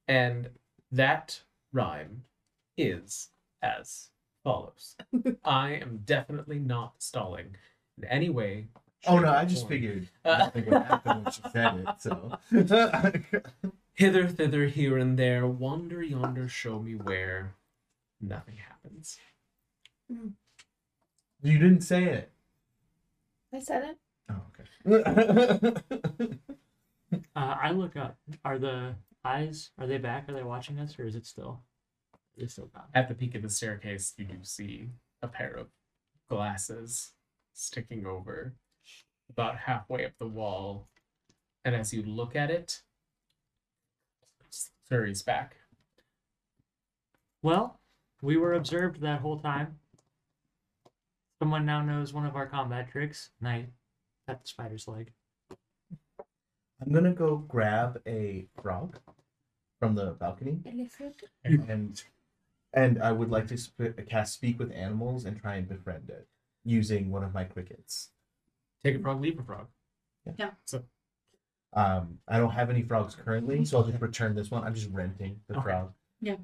And that rhyme is as follows I am definitely not stalling in any way. Oh no, I just form. figured nothing would happen when she said it. So Hither, thither, here and there, wander yonder, show me where. Nothing happens. you didn't say it. I said it. Oh, okay. Uh, I look up. Are the eyes? Are they back? Are they watching us, or is it still? Is still gone? At the peak of the staircase, you do see a pair of glasses sticking over about halfway up the wall. And as you look at it, Suri's back. Well, we were observed that whole time. Someone now knows one of our combat tricks, and I pat the spider's leg. I'm gonna go grab a frog from the balcony and and I would like to sp- cast speak with animals and try and befriend it using one of my crickets. Take a frog, leave a frog. Um, I don't have any frogs currently, so I'll just return this one. I'm just renting the Okay. frog.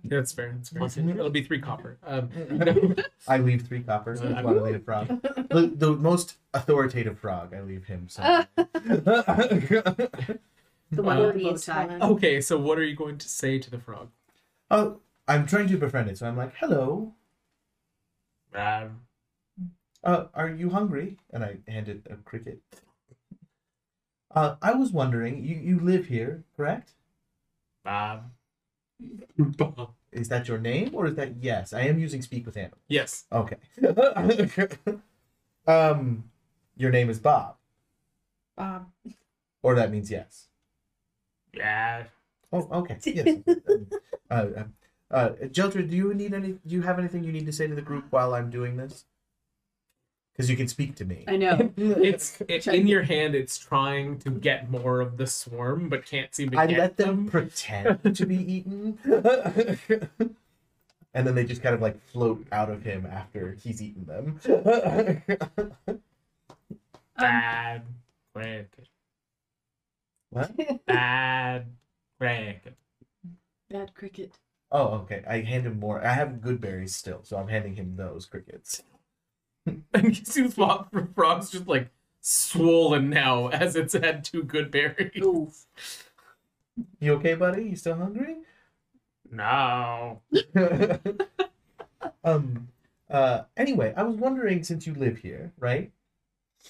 That's fair. That's fair. Plus it- It'll be three copper. Um, I leave three coppers. Uh, I want to leave a frog. The, the most authoritative frog, I leave him. So. The one with the bow Glorious okay, so what are you going to say to the frog? oh, I'm trying to befriend it, so I'm like, "Hello, Um, uh, are you hungry?" And I hand it a cricket. Uh, I was wondering, you you live here, correct? um, Is that your name, or is that yes? I am using speak with animals. yes. Okay. um, your name is Bob, Bob. or that means yes. Yeah. Oh, okay. Yes. Uh, uh, uh, Jeltra, do you need any? Do you have anything you need to say to the group while I'm doing this? Because you can speak to me. I know. It's it, in your hand. It's trying to get more of the swarm, but can't seem to I get let them them. pretend to be eaten, and then they just kind of like float out of him after he's eaten them. Um, Bad cricket. what? Bad cricket. Bad cricket. Oh, okay. I hand him more. I have good berries still, so I'm handing him those crickets. And you see the frog, frog's just like swollen now as it's had two good berries. Ooh. You okay, buddy? You still hungry? No. um. Uh. Anyway, I was wondering, since you live here, right?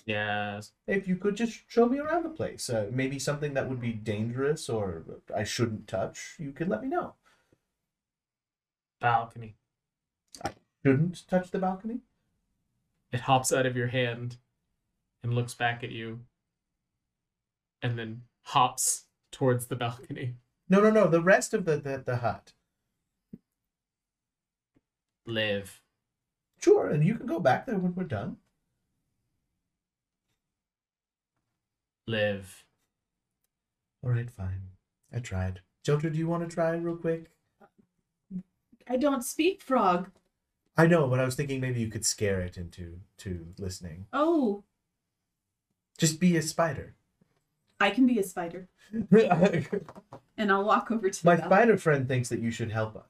Yes. If you could just show me around the place, uh, maybe something that would be dangerous or I shouldn't touch, you could let me know. Balcony. I shouldn't touch the balcony? It hops out of your hand and looks back at you and then hops towards the balcony. No, no, no. The rest of the the, the hut. Live. Sure, and you can go back there when we're done. Live. All right, fine. I tried. Jeltra, do you want to try real quick? I don't speak frog. I know, but I was thinking maybe you could scare it into to listening. Oh, Just be a spider. I can be a spider, and I'll walk over to the balcony. My spider friend thinks that you should help us.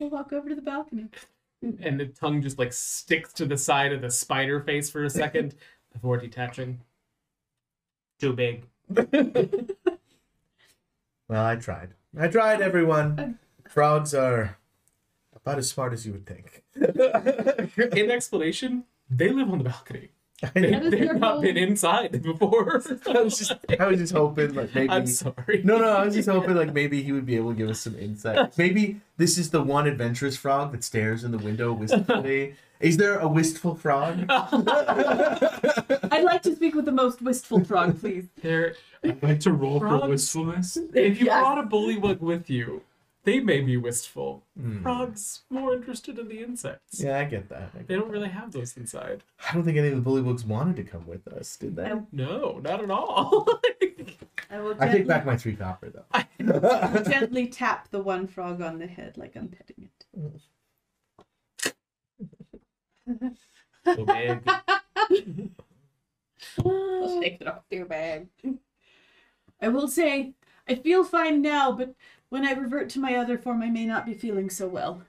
I'll walk over to the balcony. And the tongue just like sticks to the side of the spider face for a second before detaching. Too big. Well, I tried. I tried, everyone. Frogs are about as smart as you would think. In explanation, they live on the balcony. They, know. That is they've not home. been inside before. I was just, I was just hoping, like maybe. I'm sorry. No, no, I was just hoping, like maybe he would be able to give us some insight. Maybe this is the one adventurous frog that stares in the window wistfully. Is there a wistful frog? I'd like to speak with the most wistful frog, please. There, I'd like to roll for wistfulness. if you Yes. brought a bullywug with you, they may be wistful. Hmm. Frogs more interested in the insects. Yeah, I get that. I, get They don't really have those inside. I don't think any of the bully bullywugs wanted to come with us, did they? I- No, not at all. I will I take back my three copper though. I gently tap the one frog on the head like I'm petting it. so big. I'll take it off. Too bad. I will say, I feel fine now, but when I revert to my other form, I may not be feeling so well.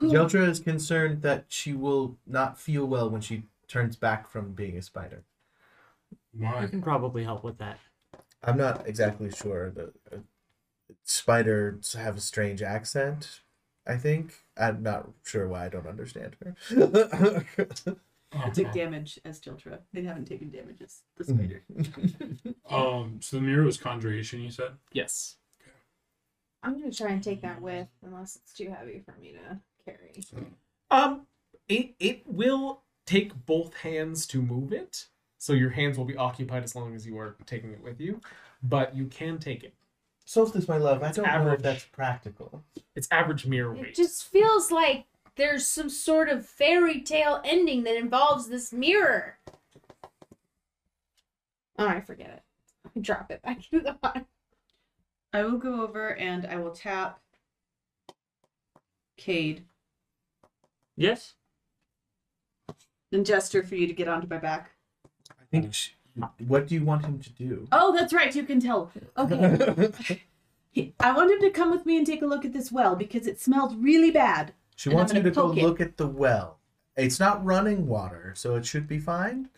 Jeltra is concerned that she will not feel well when she turns back from being a spider. I Why? can probably help with that. I'm not exactly sure. The uh, spiders have a strange accent. I think I'm not sure why I don't understand her. I took damage as Jeltra. They haven't taken damages. as the spider. Um, so the mirror was conjuration, you said? Yes. I'm gonna try and take that with, unless it's too heavy for me to carry. Um, it it will take both hands to move it, so your hands will be occupied as long as you are taking it with you. But you can take it. Solstice, my love, I don't know if that's practical. It's average mirror It just feels like there's some sort of fairy tale ending that involves this mirror. Oh, I forget it. I Drop it back into the water. I will go over and I will tap Cade Yes? and gesture for you to get onto my back. I think. She, what do you want him to do? Oh, that's right. You can tell. Okay. He- I want him to come with me and take a look at this well because it smells really bad. she And I'm wants you gonna to go poke it. look at the well. It's not running water, so it should be fine.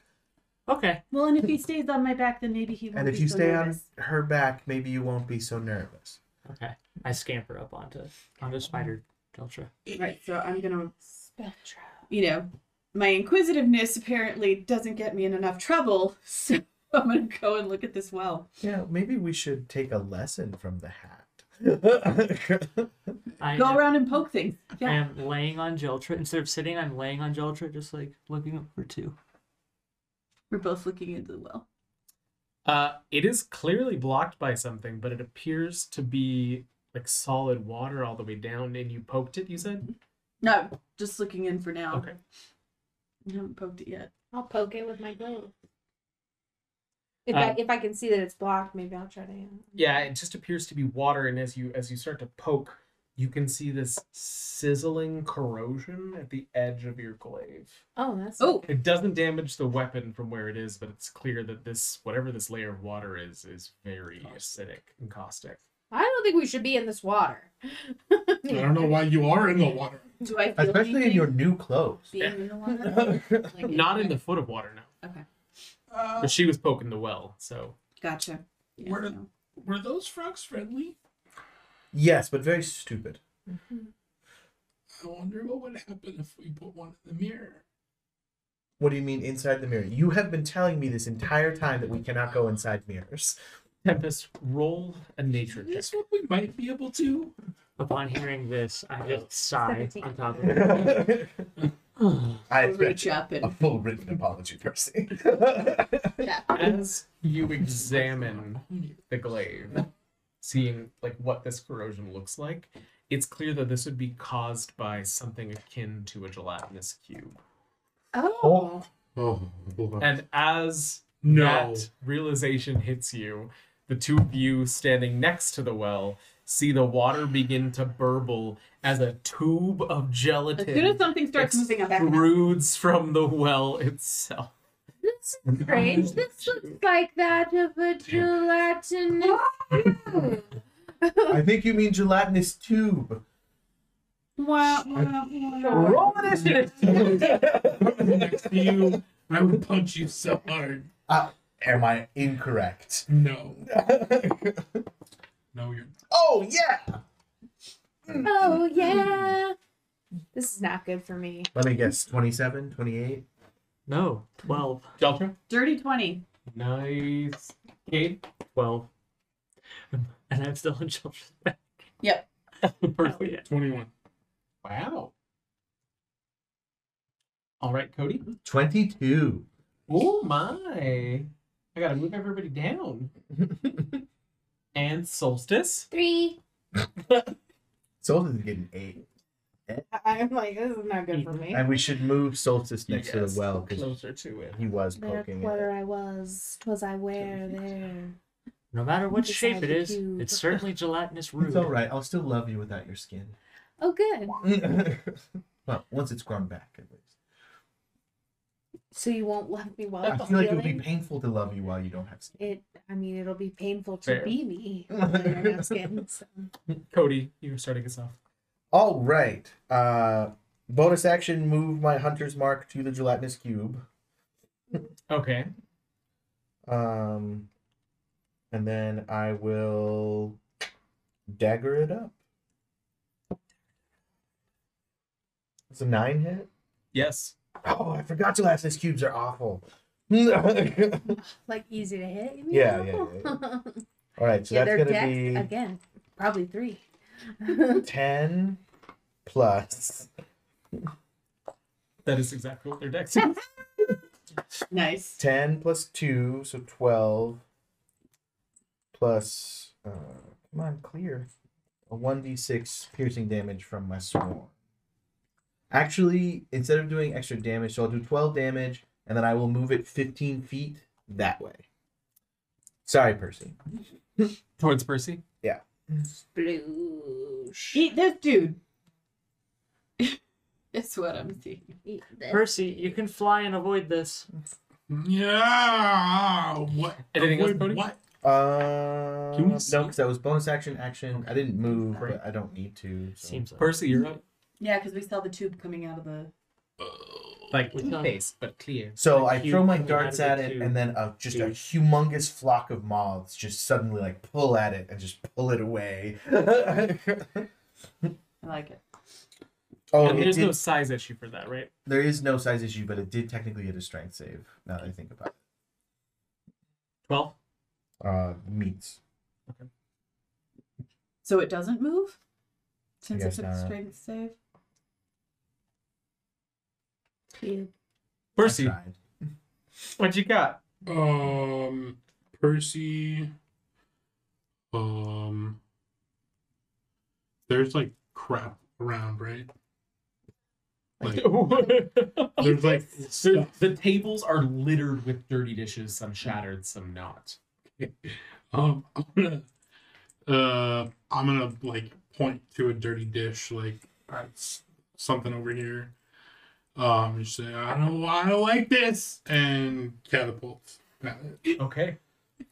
Okay. Well, and if he stays on my back, then maybe he won't be nervous. And if be you so stay nervous. on her back, maybe you won't be so nervous. Okay. I scamper up onto onto Spider Jeltra. Right, so I'm gonna, Spectra. you know, my inquisitiveness apparently doesn't get me in enough trouble, so I'm gonna go and look at this well. Yeah, maybe we should take a lesson from the hat. I Go am, around and poke things. Yeah. I am laying on Jeltra. Instead of sitting, I'm laying on Jeltra, just like looking for too. We're both looking into the well. Uh, it is clearly blocked by something, but it appears to be like solid water all the way down. And you poked it, you said? No, just looking in for now. Okay. I haven't poked it yet. I'll poke it with my glove. If Um, I if I can see that it's blocked, maybe I'll try to. Yeah, it just appears to be water, and as you as you start to poke, you can see this sizzling corrosion at the edge of your glaive. Oh, that's Oh, It doesn't damage the weapon from where it is, but it's clear that this whatever this layer of water is is very acidic and caustic. I don't think we should be in this water. I don't know why you are in the water. do I feel Especially in your new clothes. being in the water? Like Not in the foot of water now. Okay, Uh, But she was poking the well, so gotcha. Yeah, Where- no. were those frogs friendly? Yes, but very stupid. Mm-hmm. I wonder what would happen if we put one in the mirror. What do you mean inside the mirror? You have been telling me this entire time that we cannot go inside mirrors. Tempest, roll a nature check. This one we might be able to. Upon hearing this, I just sigh Seventeen. on top of it. I I'll reach up and- a full written apology, Percy. tap. As you examine the glaive, seeing like what this corrosion looks like, it's clear that this would be caused by something akin to a gelatinous cube. Oh. Oh, And as no. that realization hits you, the two of you standing next to the well see the water begin to burble as a tube of gelatin. As gelatin soon as something starts moving, I'm back. in that. extrudes from the well itself. This strange. This looks like that of a gelatinous cube. I think you mean gelatinous tube. Wow. wah, wah. Roll initiative. Next to you, I would punch you so hard. Uh, am I incorrect? No. No, you're oh yeah. Oh yeah. This is not good for me. Let me guess. 27, 28? No, 12. Delta? Dirty 20. Nice. Cade? 12. And I'm still in children's bed. Percy? yeah. 21. Wow. All right, Cody. 22. Oh my. I gotta move everybody down. And Solstice. Three. Solstice is getting 8. Eh? I'm like, this is not good for me. And we should move Solstice next to the well because Closer to it. he was There poking where it. I was, twas I where there. No matter what Beside shape it the is, cube. it's certainly gelatinous rude. It's alright. I'll still love you without your skin. Oh, good. well, once it's grown back, at least. So you won't love me while I I'm feel like it would be healing? painful to love you while you don't have skin. It. I mean, it'll be painful to Fair. be me when I have skin. So. Cody, you're starting us off. All right. Uh, bonus action: move my hunter's mark to the gelatinous cube. Okay. Um, and then I will dagger it up. It's a nine hit. Yes. Oh, I forgot to laugh. These cubes are awful. Like easy to hit. you Yeah, know? yeah, All right, so yeah, that's gonna be again. Probably three. Ten plus. That is exactly what their deck says. Nice. 10 plus 2, so 12. Plus, uh, come on, clear. A 1d6 piercing damage from my swarm. Actually, instead of doing extra damage, so I'll do 12 damage, and then I will move it 15 feet that way. Sorry, Percy. Towards Percy. Sploosh. Eat this dude. it's what I'm seeing. Eat this. Percy, you can fly and avoid this. Yeah. What? Anything else, Avoid Cody? What? Uh, Can we no, because that was bonus action, action. I didn't move, Right. but I don't need to. So. Seems like. Percy, you're up. Yeah, because we saw the tube coming out of the. Like We done. face, but clear. So Like I you throw my darts at it, and then uh, just a humongous flock of moths just suddenly like pull at it and just pull it away. oh, I like it. and it there's did, no size issue for that, right? there is no size issue, but it did technically get a strength save. Now that I think about it. Twelve. uh, meats. Okay. So it doesn't move? Since it guess took a strength save? Cute. I Percy, tried. what you got? Um, Percy. Um, there's like crap around, right? Like there's like the, the tables are littered with dirty dishes, some shattered, some not. Um, I'm gonna, uh, I'm gonna like point to a dirty dish, like that's something over here. Um, you say I don't, I don't like this, and catapults. at it. Okay.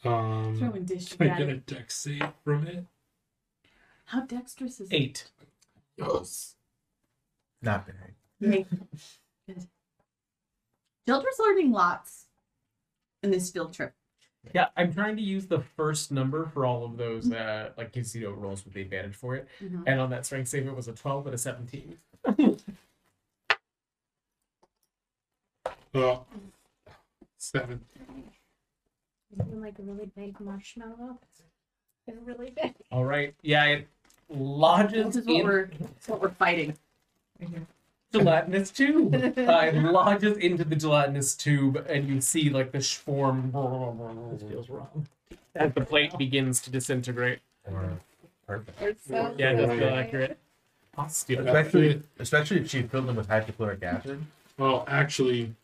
Um, Throwing dish I at get a it. dex save from it. How dexterous is Eight. Yes. Not bad. it? Good. Children's learning lots in this field trip. Yeah, I'm trying to use the first number for all of those uh like casino rolls with the advantage for it. Mhm. And on that strength save it was a 12 and a 17. Seven. Isn't it like a really big marshmallow? It's really big. All right. Yeah, it lodges This is what in we're this is what we're fighting. Gelatinous tube. uh, it lodges into the gelatinous tube, and you see like the swarm This feels wrong. as the plate begins to disintegrate. Or perfect. It's so Yeah, it does feel good. accurate. I'll steal it. Especially, especially if she filled them with hydrochloric acid. Well, actually,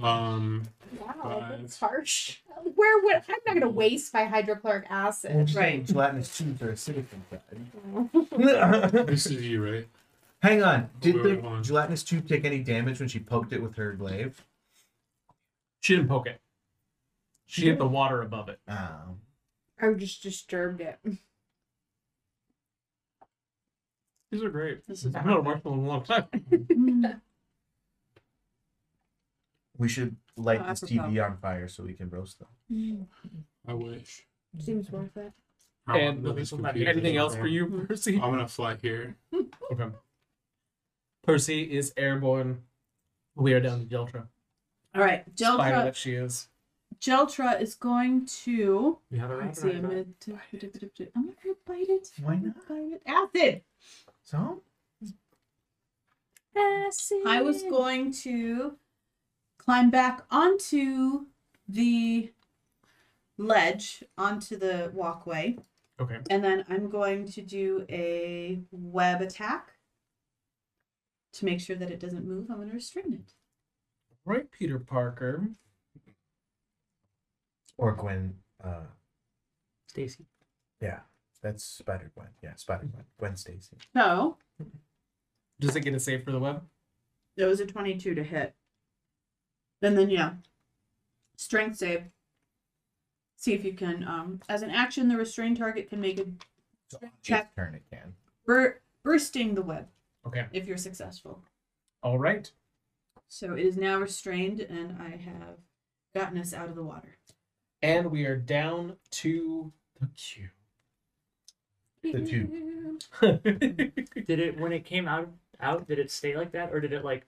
Um, Wow, Five. that's harsh. Where would I'm not gonna waste my hydrochloric acid. Right. Gelatinous tubes are acidic inside. this is you, right? Hang on. Did Wait, the wait, hold on. gelatinous tube take any damage when she poked it with her glaive? She didn't poke it. She hit the water above it. Um, I just disturbed it. These are great. This is I've not a marshmallow in a long time. We should light Oh, this apropos. TV on fire so we can roast them. Mm-hmm. I wish. Seems worth it. I And want this this one might be computer. Anything else for you, Percy? I'm gonna fly here. Okay. Percy is airborne. We are down to Jeltra. All right, Spider Jeltra. that she is. Jeltra is going to. You have a Let's rabbit see. I'm gonna. I'm not gonna bite it. Why not? Bite it. Acid. So? Acid. I was going to climb back onto the ledge, onto the walkway, Okay. and then I'm going to do a web attack to make sure that it doesn't move. I'm going to restrain it. Right, Peter Parker. Or Gwen. Uh, Stacy. yeah, that's Spider Gwen. Yeah, Spider Gwen. Gwen Stacy. So Does it get a save for the web? it was a 22 to hit. And then, yeah, strength save. See if you can, um, as an action, the restrained target can make a So Check. turn it can. bur- bursting the web Okay. if you're successful. All right. So it is now restrained, and I have gotten us out of the water. And we are down to the cube. The tube. Did it when it came out out? Did it stay like that, or did it like?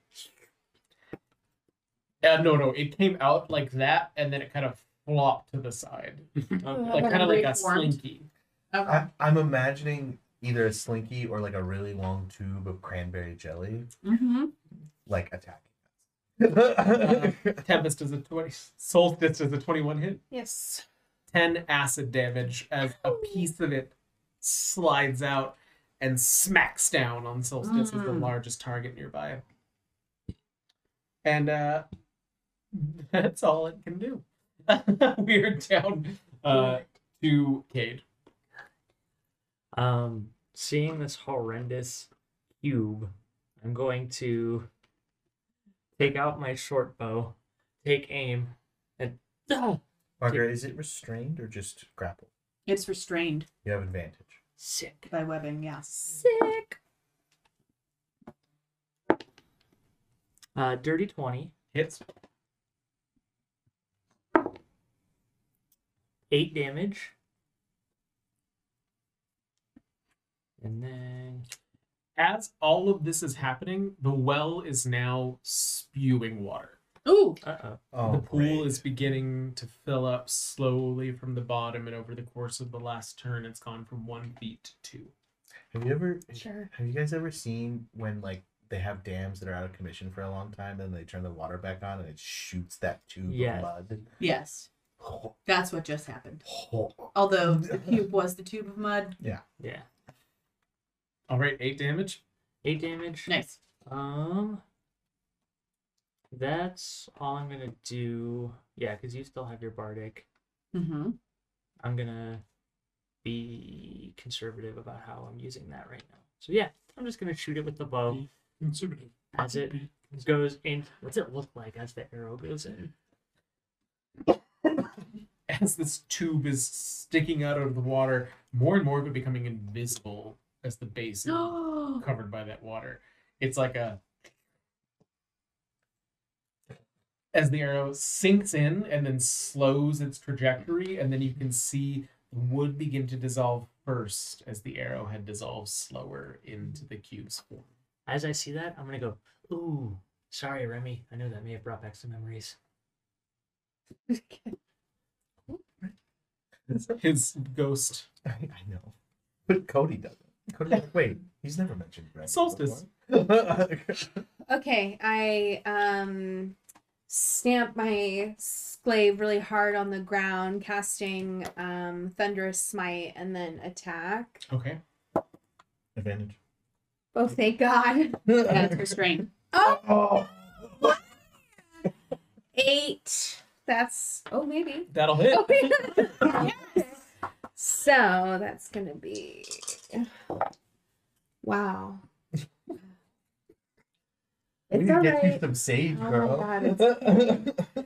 Uh, no, no, it came out like that, and then it kind of flopped to the side, Okay. like Like kind of like a reformed. slinky. Okay. I, I'm imagining either a slinky or like a really long tube of cranberry jelly, Mm-hmm. like attacking Uh, us. Tempest is a twenty. Solstice is a twenty-one hit. Yes. Ten acid damage as a piece of it slides out and smacks down on Solstice as the Mm. largest target nearby. And uh, that's all it can do. We're down uh, to Cade. Um, seeing this horrendous cube, I'm going to take out my short bow, take aim, and Ah! Parker, is it restrained or just grappled? It's restrained You have advantage. sick. by webbing, yeah. Sick. Uh, dirty twenty, Hits. Eight damage, and then As all of this is happening, the well is now spewing water. Ooh, uh oh, Oh, the pool great. is beginning to fill up slowly from the bottom, and over the course of the last turn, it's gone from one feet to two. Have you ever? Sure. Have you guys ever seen when like they have dams that are out of commission for a long time, then they turn the water back on and it shoots that tube Yeah. of mud? yes. That's what just happened. Although the cube was the tube of mud. yeah, Yeah. All right, eight damage. eight damage. Nice. Um, that's all I'm gonna do. Yeah, because you still have your bardic. Mm-hmm. I'm gonna be conservative about how I'm using that right now. So yeah, I'm just gonna shoot it with the bow Conservative. as it goes in. What's it look like as the arrow goes in? As this tube is sticking out of the water, more and more of it becoming invisible as the base is covered by that water. It's like a as the arrow sinks in and then slows its trajectory, and then you can see the wood begin to dissolve first as the arrowhead dissolves slower into the cube's form. As I see that, I'm gonna go. Ooh, sorry, Remy. I know that may have brought back some memories. His ghost I, I know, but Cody doesn't. Cody's like, wait, he's never mentioned Gravity Solstice. Okay, I um stamp my glaive really hard on the ground, casting um thunderous smite and then attack. Okay. Advantage. Oh, thank God! yeah, it's restrained. Oh, Oh. eight. That's oh maybe. That'll hit. Oh, yes. So that's gonna be wow. We It's need to get you some sage, Oh girl. God,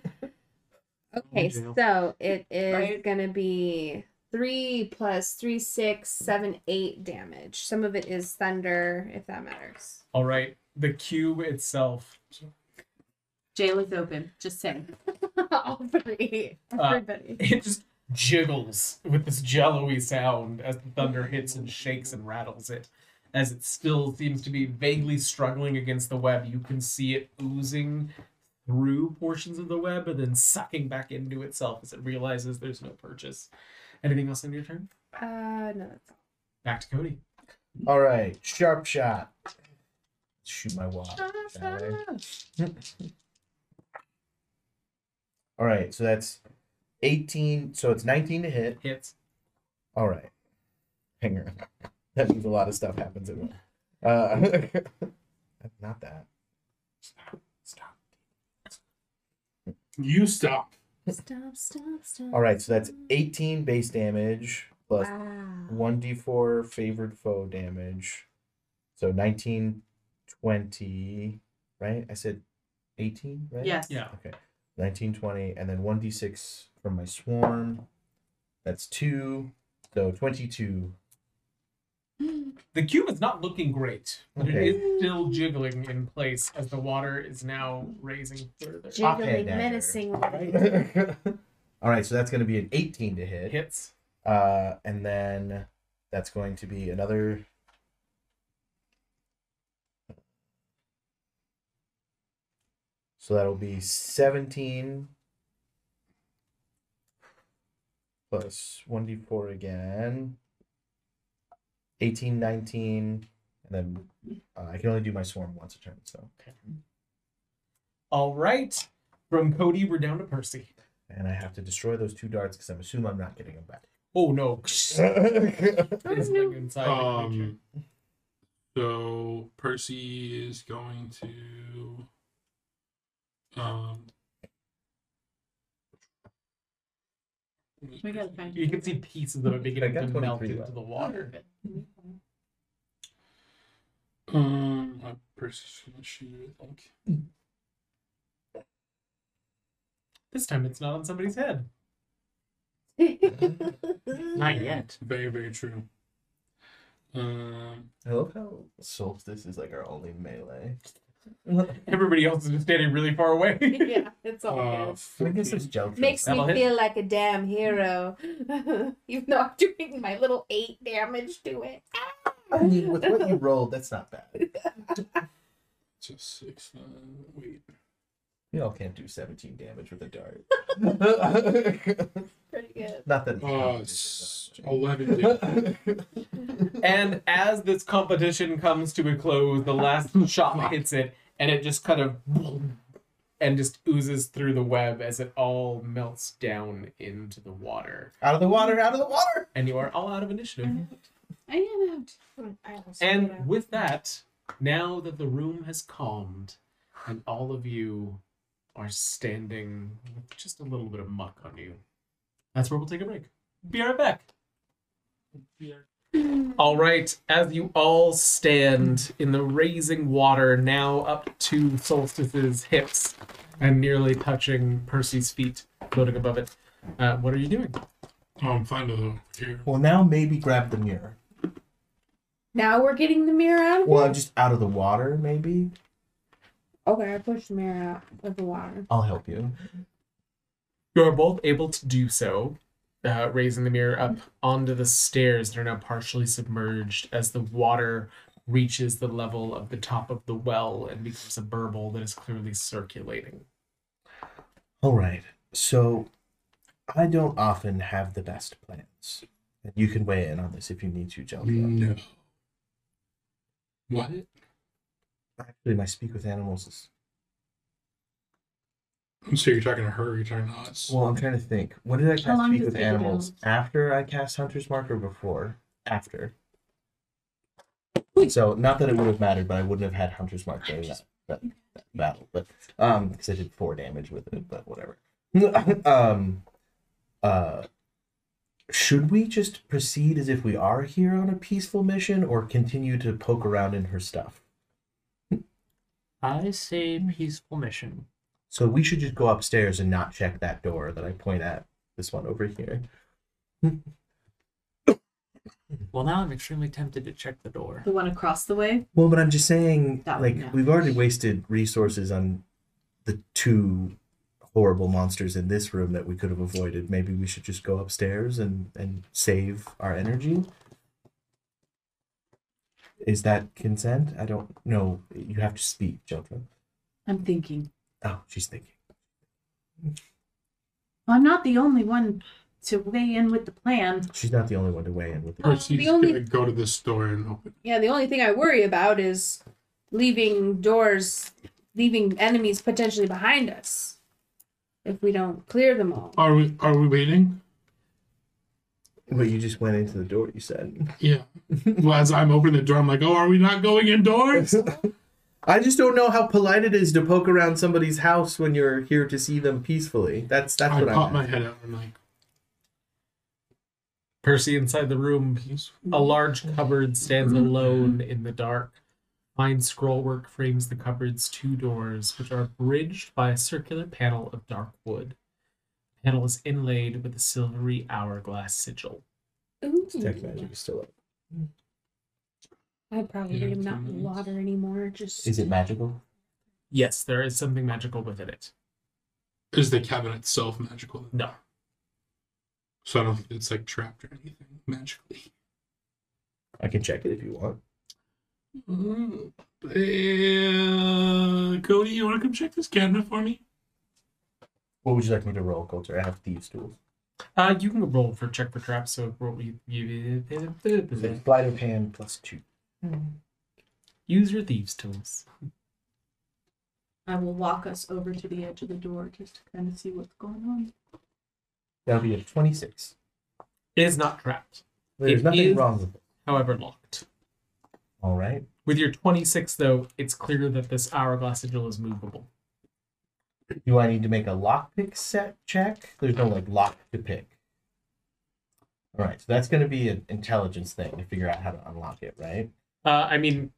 Okay, so it is Right. gonna be three plus three, six, seven, eight damage. Some of it is thunder, if that matters. All right. The cube itself. Jail is open. Just saying. All three. Uh, Everybody. It just jiggles with this jello-y sound as the thunder hits and shakes and rattles it. As it still seems to be vaguely struggling against the web, you can see it oozing through portions of the web and then sucking back into itself as it realizes there's no purchase. Anything else on your turn? Uh, no, that's all. Back to Cody. All right, sharp shot. Shoot my wad. shall I? All right, so that's 18. So it's 19 to hit. Hits. All right. Hang on. That means a lot of stuff happens at once. Uh, not that. Stop. Stop. You stop. Stop, stop, stop. All right, so that's 18 base damage plus Wow. 1d4 favored foe damage. So 19, 20, right? I said 18, right? Yes. Yeah. Okay. 19, 20, and then 1d6 from my swarm. That's two. So 22. The cube is not looking great, but Okay. it is still jiggling in place as the water is now raising further. Jiggling dagger. menacingly. All right, so that's going to be an 18 to hit. Hits. Uh, and then that's going to be another. So that'll be 17 plus 1d4 again. 18, 19, and then uh, I can only do my swarm once a turn, so. All right. From Cody, we're down to Percy. And I have to destroy those two darts because I'm assuming I'm not getting them back. Oh no. Fizzling inside the. Um, so Percy is going to. Um, We gotta find You can see pieces of it beginning I to got melt 23 into left. the water. um, Percy's gonna shoot. I think. This time it's not on somebody's head. Not yet. Very, very true. Um, I love how Solstice is like our only melee. Everybody else is just standing really far away. yeah, it's all uh, good. I guess it's 14. Makes me That'll hit. feel like a damn hero. Even though I'm doing my little eight damage to it. I mean, with what you rolled, that's not bad. Just six. Uh, wait. You all can't do 17 damage with a dart. Pretty good. not that it's Uh, s- eleven. damage. and as this competition comes to a close, the last shot hits it, and it just kind of and just oozes through the web as it all melts down into the water. out of the water, out of the water! And you are all out of initiative. I am out. And with that, now that the room has calmed and all of you are standing with just a little bit of muck on you, that's where we'll take a break. Be right back. All right, as you all stand in the raising water, now up to Solstice's hips and nearly touching Percy's feet, floating above it, uh, what are you doing? Oh, I'm fine to here. Well, now maybe grab the mirror. Now we're getting the mirror out of Well, it? I'm just out of the water, maybe. Okay, I pushed the mirror out of the water. I'll help you. You are both able to do so, uh, raising the mirror up onto the stairs that are now partially submerged as the water reaches the level of the top of the well and becomes a burble that is clearly circulating. All right. So, I don't often have the best plans. And you can weigh in on this if you need to, Jelka. No. What? Actually, my speak with animals is. So you're talking to her? You're talking to us? Well, I'm trying to think. When did I How cast long speak does with Speak with animals? Animals? After I cast Hunter's Mark or before? After. So, not that it would have mattered, but I wouldn't have had Hunter's Mark during that, that, battle, but um, because I did four damage with it, but whatever. um, uh, should we just proceed as if we are here on a peaceful mission, or continue to poke around in her stuff? I say peaceful mission. So we should just go upstairs and not check that door that I point at. This one over here. Well, now I'm extremely tempted to check the door. The one across the way. Well, but I'm just saying, That like, one, yeah. we've already wasted resources on the two horrible monsters in this room that we could have avoided. Maybe we should just go upstairs and and save our energy. Is that consent? I don't know. You have to speak, Jeltra. I'm thinking. Oh, she's thinking. I'm not the only one to weigh in with the plan. She's not the only one to weigh in with it. Uh, Percy's the only- gonna go to the store and open. Yeah, the only thing I worry about is leaving doors, leaving enemies potentially behind us if we don't clear them all. Are we? Are we waiting? But you just went into the door. You said. Yeah. well, as I'm opening the door, I'm like, oh, are we not going indoors? I just don't know how polite it is to poke around somebody's house when you're here to see them peacefully. That's that's I what pop I'm. my head out and like, Percy inside the room, a large cupboard stands alone in the dark. Fine scrollwork frames the cupboard's two doors, which are bridged by a circular panel of dark wood. The panel is inlaid with a silvery hourglass sigil. Ooh. Tech magic is still up. I probably am not it's- water anymore. Just Is it magical? Yes, there is something magical within it. is the cabinet itself magical? No. So I don't think it's like trapped or anything magically. I can check it if you want. Uh, Cody, you want to come check this cabinet for me? What would you like me to roll, Coulter? I have thieves' tools. Uh, you can roll for check for traps. So roll, you, you, Sleight of hand plus two. use your thieves' tools. I will walk us over to the edge of the door just to kind of see what's going on. That'll be a twenty-six. It is not trapped, There's It nothing is- wrong with it. however locked. All right. With your 26, though, it's clear that this hourglass sigil is movable. Do I need to make a lockpick set check? There's no like lock to pick. All right, so that's going to be an intelligence thing to figure out how to unlock it, right? Uh, I mean,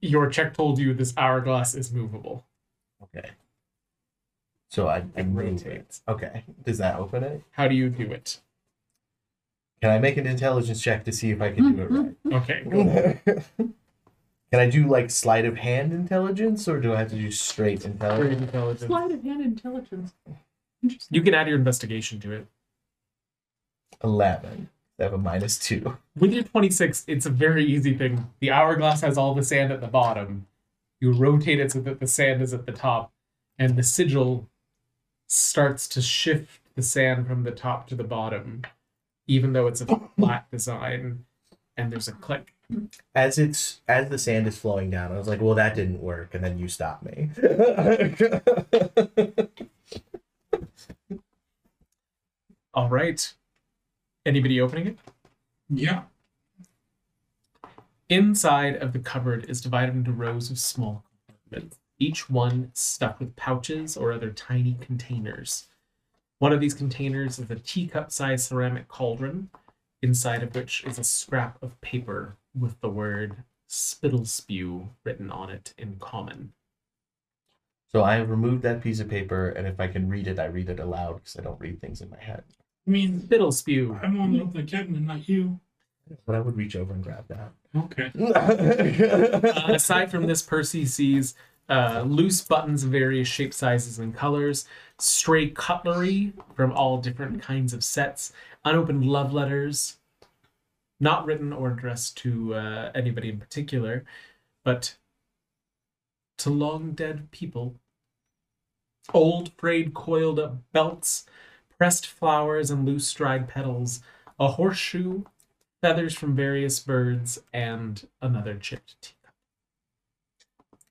your check told you this hourglass is movable. Okay. So I, I It move it. rotates. Okay. Does that open it? How do you do it? Can I make an intelligence check to see if I can do it right? Okay, go. Can I do like sleight of hand intelligence, or do I have to do straight Great intelligence? intelligence. Sleight of hand intelligence. Interesting. You can add your investigation to it. Eleven. I have a minus two. With your 26, it's a very easy thing. The hourglass has all the sand at the bottom. You rotate it so that the sand is at the top, and the sigil starts to shift the sand from the top to the bottom, even though it's a flat design. And there's a click. As it's as the sand is flowing down, I was like, "Well, that didn't work," and then you stopped me. All right. Anybody opening it? Yeah. Inside of the cupboard is divided into rows of small compartments, each one stuffed with pouches or other tiny containers. One of these containers is a teacup sized ceramic cauldron, inside of which is a scrap of paper with the word spittle spew written on it in common. so I have removed that piece of paper, and if I can read it, I read it aloud because I don't read things in my head. I mean, Spittle spew. I'm on the cabinet, not you. But I would reach over and grab Okay. that. Uh, aside from this, Percy sees uh, loose buttons of various shapes, sizes, and colors, stray cutlery from all different kinds of sets, unopened love letters, not written or addressed to uh, anybody in particular, but to long dead people. Old, frayed, coiled up belts, pressed flowers and loose dried petals, a horseshoe, feathers from various birds, and another chipped teacup.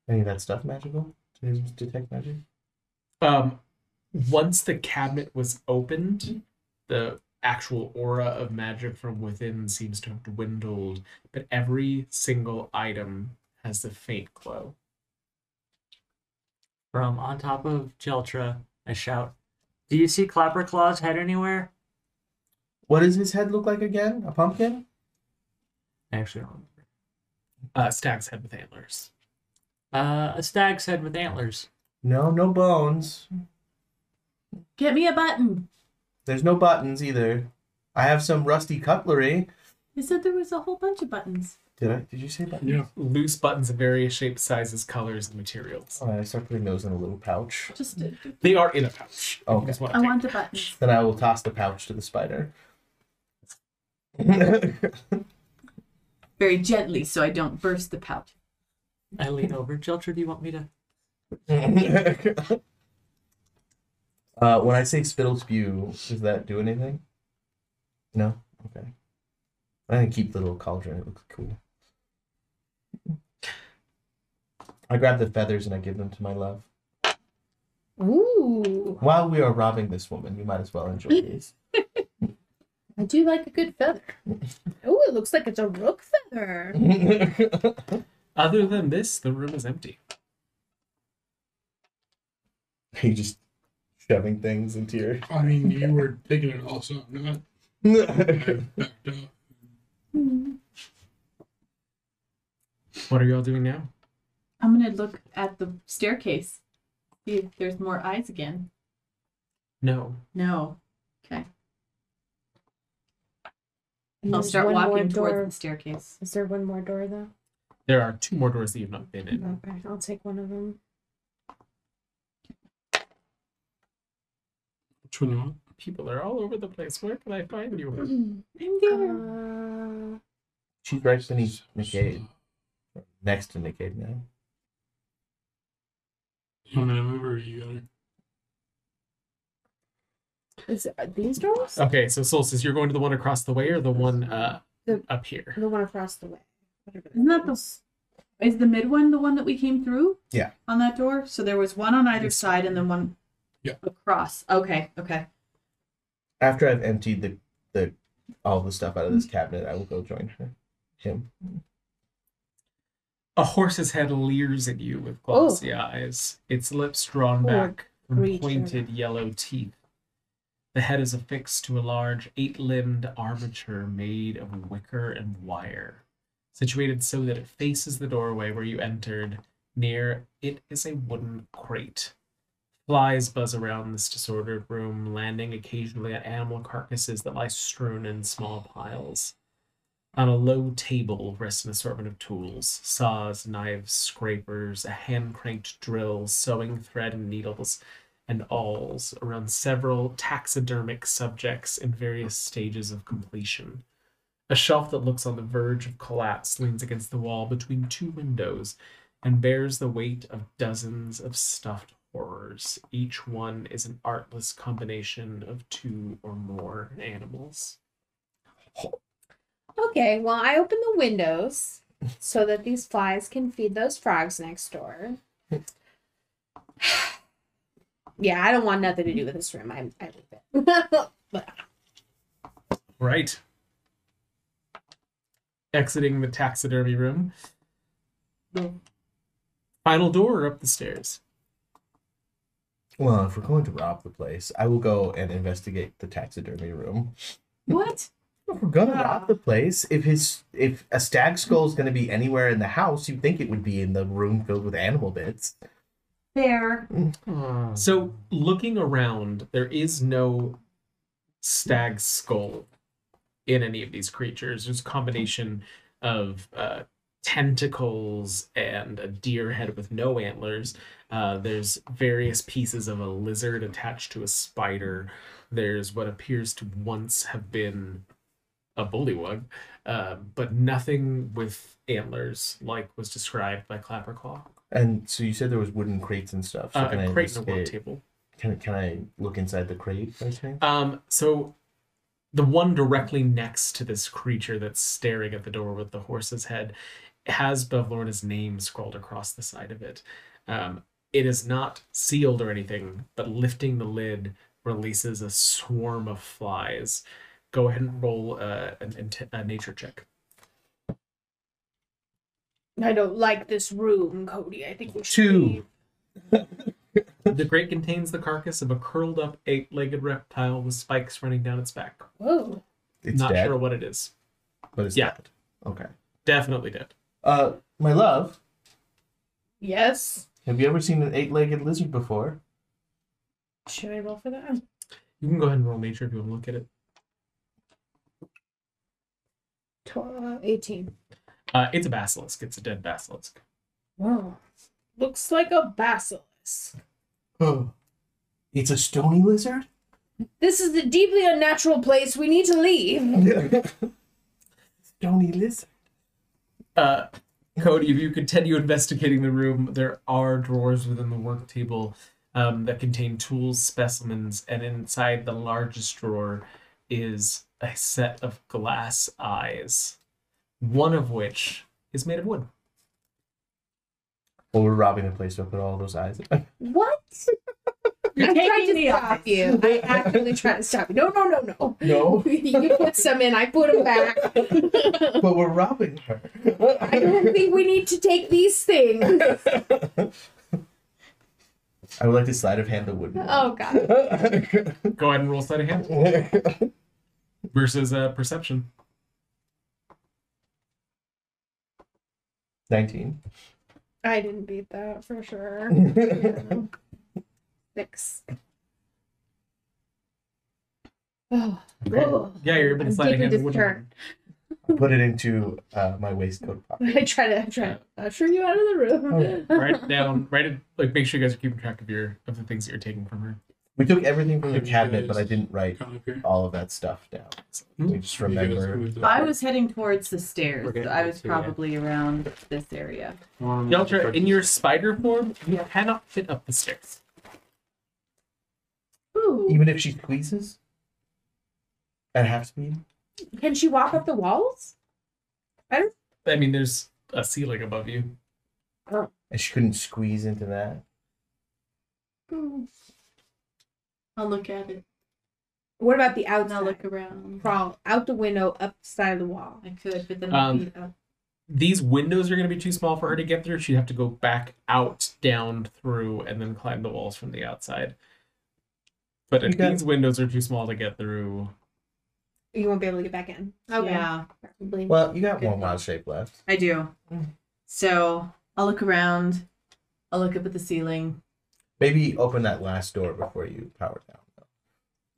Any of that stuff magical to detect magic? Um, once the cabinet was opened, the actual aura of magic from within seems to have dwindled, but every single item has the faint glow. From on top of Jeltra, I shout, Do you see Clapperclaw's head anywhere? What does his head look like again? A pumpkin? I actually don't remember. Uh, stag's head with antlers. Uh, a stag's head with antlers. No, no bones. Get me a button. There's no buttons either. I have some rusty cutlery. You said there was a whole bunch of buttons. Did I? Did you say buttons? Yeah. Loose buttons of various shapes, sizes, colors, and materials. All right, I start putting those in a little pouch. Just uh, They are in a pouch. if you Okay. wanna I take want the pouch. buttons. Then I will toss the pouch to the spider. Very gently so I don't burst the pouch. I lean over. Jeltra, do you want me to? uh, when I say spittle spew, does that do anything? No? Okay. I'm gonna keep the little cauldron. It looks cool. I grab the feathers and I give them to my love. Ooh, While we are robbing this woman, you might as well enjoy these. I do like a good feather. Oh, it looks like it's a rook feather. Other than this, the room is empty. you just shoving things into your. I mean, you were taking it all, so I'm not. Backed up. What are y'all doing now? I'm gonna look at the staircase. See if there's more eyes again. No. No. Okay. And I'll there's start one more walking door. towards the staircase. Is there one more door though? There are two more doors that you've not been in. Okay, I'll take one of them. Which one you want? People are all over the place. Where can I find you? I'm there. Uh, She's right beneath Nickade. Next to Nickade now. You want me to move her or you got her? is it, these doors? Okay, so Solstice, you're going to the one across the way or the one uh, The- up here? The one across the way. Isn't that the- is. Is the mid one the one that we came through? Yeah. On that door? So there was one on either This side and then one Yeah. across. Okay, okay. After I've emptied the the all the stuff out of this mm-hmm. cabinet, I will go join her. Him. A horse's head leers at you with glossy oh. eyes, its lips drawn Poor back from creature. pointed yellow teeth. The head is affixed to a large eight limbed armature made of wicker and wire. Situated so that it faces the doorway where you entered, near it is a wooden crate. Flies buzz around this disordered room, landing occasionally at animal carcasses that lie strewn in small piles. On a low table rests an assortment of tools saws, knives, scrapers, a hand cranked drill, sewing thread and needles, and awls around several taxidermic subjects in various stages of completion. A shelf that looks on the verge of collapse leans against the wall between two windows and bears the weight of dozens of stuffed horrors. Each one is an artless combination of two or more animals. Okay, well, I open the windows so that these flies can feed those frogs next door. yeah, I don't want nothing to do with this room. I, I leave it. Right. Exiting the taxidermy room. Final door up the stairs. Well, if we're going to rob the place, I will go and investigate the taxidermy room. What? If we're gonna rob the place, if his if a stag skull is gonna be anywhere in the house, you'd think it would be in the room filled with animal bits. Fair. So, looking around, there is no stag skull in any of these creatures. There's a combination of uh, tentacles and a deer head with no antlers. Uh, there's various pieces of a lizard attached to a spider. There's what appears to once have been a bullywug, uh, but nothing with antlers like was described by Clapperclaw. And so you said there was wooden crates and stuff. So Uh, can I a crate and a work table. Can can I look inside the crate? Um, so the one directly next to this creature that's staring at the door with the horse's head has Bavlorna's name scrawled across the side of it. Um, it is not sealed or anything, but lifting the lid releases a swarm of flies. Go ahead and roll uh, an, int- a nature check. I don't like this room, Cody. I think we should Two. the grate contains the carcass of a curled up eight legged reptile with spikes running down its back. Whoa. It's Not dead, sure what it is. but it's Yeah. dead. Okay. Definitely dead. Uh, my love, Yes. have you ever seen an eight-legged lizard before? Should I roll for that? You can go ahead and roll nature if you want to look at it. Tw- 18. Uh, it's a basilisk. It's a dead basilisk. Whoa. Looks like a basilisk. Oh, it's a stony lizard. This is a deeply unnatural place. We need to leave. stony lizard. Uh, Cody, if you continue investigating the room, there are drawers within the work table um, that contain tools, specimens, and inside the largest drawer is a set of glass eyes, one of which is made of wood. Well, we're robbing the place. So put all those eyes. In. What? You're I'm taking to stop eyes. you. I actively tried to stop you. No, no, no, no. no, you put some in. I put them back. but we're robbing her. I don't think we need to take these things. I would like to sleight of hand the wood. Oh God. Go ahead and roll sleight of hand versus uh, perception. Nineteen. I didn't beat that for sure. Six. Oh, Okay. oh. Yeah, you're able to I'm sleight of deeply hand the wood. disturbed. Put it into uh, my waistcoat pocket. I try to, I try to usher you out of the room. Write down, write it, like make sure you guys are keeping track of your of the things that you're taking from her. We took everything from the cabinet, but I didn't write Come all of that stuff down. Hmm? We just You guys remember. moved up. I was heading towards the stairs. We're so I was to, yeah. probably around this area. Um, Jeltra, in your spider form, you cannot fit up the stairs. Ooh. Even if she squeezes at half speed. Can she walk up the walls? I don't. I mean, there's a ceiling above you. And she couldn't squeeze into that. I'll look at it. What about the And I'll outside? look around. Crawl out the window, up the side of the wall. I could, but then Um, my feet up. These windows are going to be too small for her to get through. She'd have to go back out, down, through, and then climb the walls from the outside. But if these windows are too small to get through, You won't be able to get back in. Oh yeah, Probably. Well, you got Good one thought. wild shape left. I do. Mm. So I'll look around. I'll look up at the ceiling. Maybe open that last door before you power down.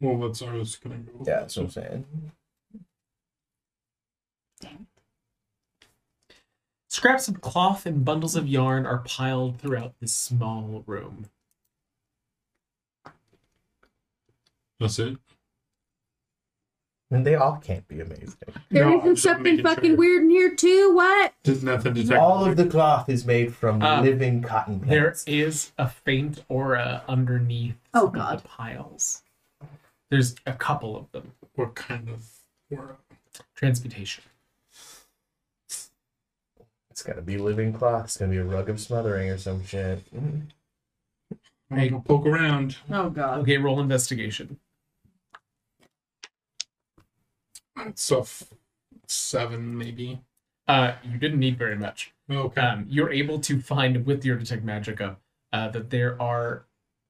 Well, that's I was gonna go. Yeah, that's what I'm saying. Damn. Scraps of cloth and bundles of yarn are piled throughout this small room. That's it. And they all can't be amazing. There No, not something fucking sure. weird in here too. What? There's nothing to detect. All of the cloth is made from Um, living cotton There pants. is a faint aura underneath Oh, God. the piles. There's a couple of them. What kind of aura? Transmutation. It's gotta be living cloth. It's gonna be a rug of smothering or some shit. Mm. I'm gonna poke around. Oh god. Okay, roll investigation. It's a f- seven, maybe. Uh, you didn't need very much. Okay. Um, you're able to find with your detect magica uh, that there are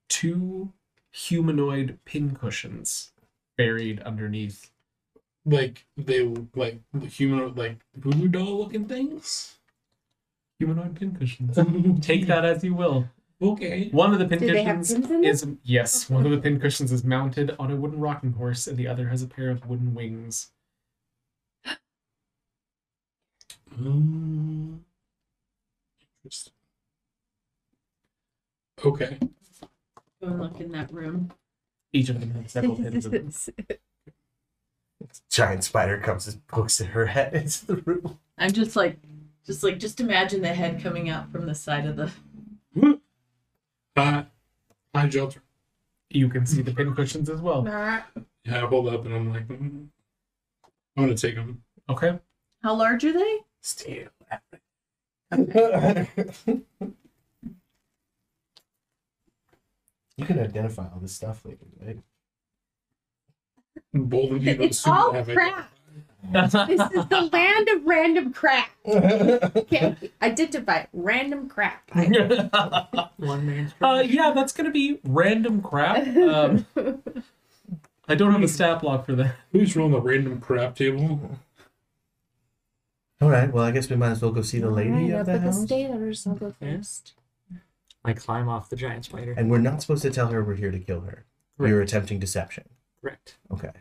two humanoid pincushions buried underneath. like they like the human like voodoo doll looking things. Humanoid pincushions. Take that as you will. Okay. One of the Do they pincushions pins in them? is yes, one of the pincushions is mounted on a wooden rocking horse, and the other has a pair of wooden wings. Um, interesting. Okay. Go and look in that room. Each of them has several pins in them. Giant spider comes and pokes at her head into the room. I'm just like just like just imagine the head coming out from the side of the Uh, hi, Jeltra. You can see the pin cushions as well. Nah. Yeah, I hold up and I'm like, mm, I'm gonna take them. Okay. How large are they? Steal. you can identify all this stuff later, right? Bold of you to It's assume all I have it. crap. This is the land of random crap. Okay, identify random crap. One man's uh, yeah, that's gonna be random crap. Um, I don't have a stat block for that. Who's rolling the random crap table? All right. Well, I guess we might as well go see the lady Alright, of the at the house. stairs. I'll go first. I climb off the giant spider. And we're not supposed to tell her we're here to kill her. We are attempting deception. Correct. Okay.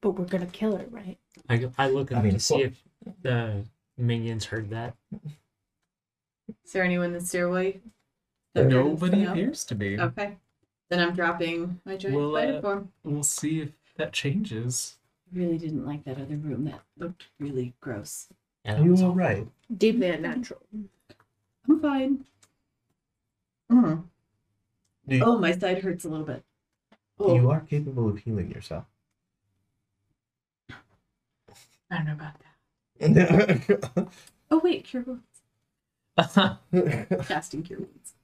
But we're gonna kill her, right? I, I look I mean, to see course. if the minions heard that. Is there anyone in the stairway? that Nobody appears to be. Okay. Then I'm dropping my giant Well, spider uh, form. We'll see if that changes. Really didn't like that other room. That looked really gross. And Are you was all all- right? Deeply unnatural. I'm fine. Mm. You, Oh, my side hurts a little bit. Oh, you are capable of healing yourself. I don't know about that. Oh wait, cure wounds. Casting cure wounds.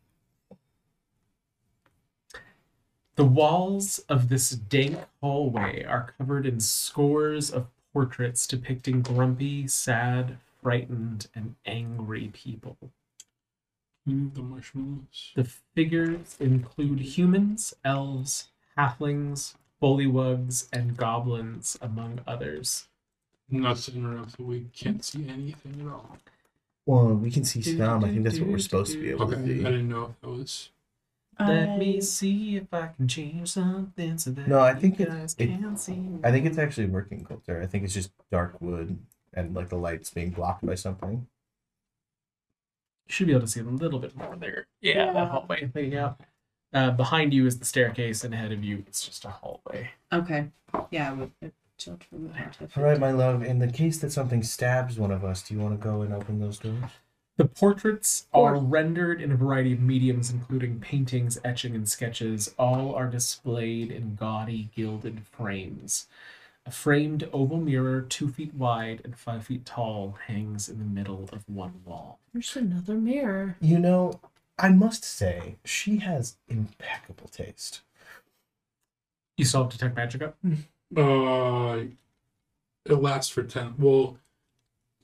The walls of this dank hallway are covered in scores of portraits depicting grumpy, sad, frightened, and angry people. The marshmallows. The figures include humans, elves, halflings, bullywugs, and goblins, among others. Not to interrupt, but we can't see anything at all. well, we can see some. I think that's what we're supposed to be able Okay, to see. I didn't know if that was. Let me see if I can change something so that No, I think it- guys it- can see. I think it's actually working, Coulter. I think it's just dark wood and like the light's being blocked by something. You should be able to see a little bit more there. Yeah, Yeah. that hallway thing out. Uh, behind you is the staircase, and ahead of you it's just a hallway. Okay. Yeah, I would I chilled from. All right, my love. In the case that something stabs one of us, do you want to go and open those doors? The portraits are rendered in a variety of mediums, including paintings, etching, and sketches. All are displayed in gaudy, gilded frames. A framed oval mirror, two feet wide and five feet tall, hangs in the middle of one wall. There's another mirror. You know, I must say, she has impeccable taste. You solved have detect magic up? Uh, it lasts for ten. Well,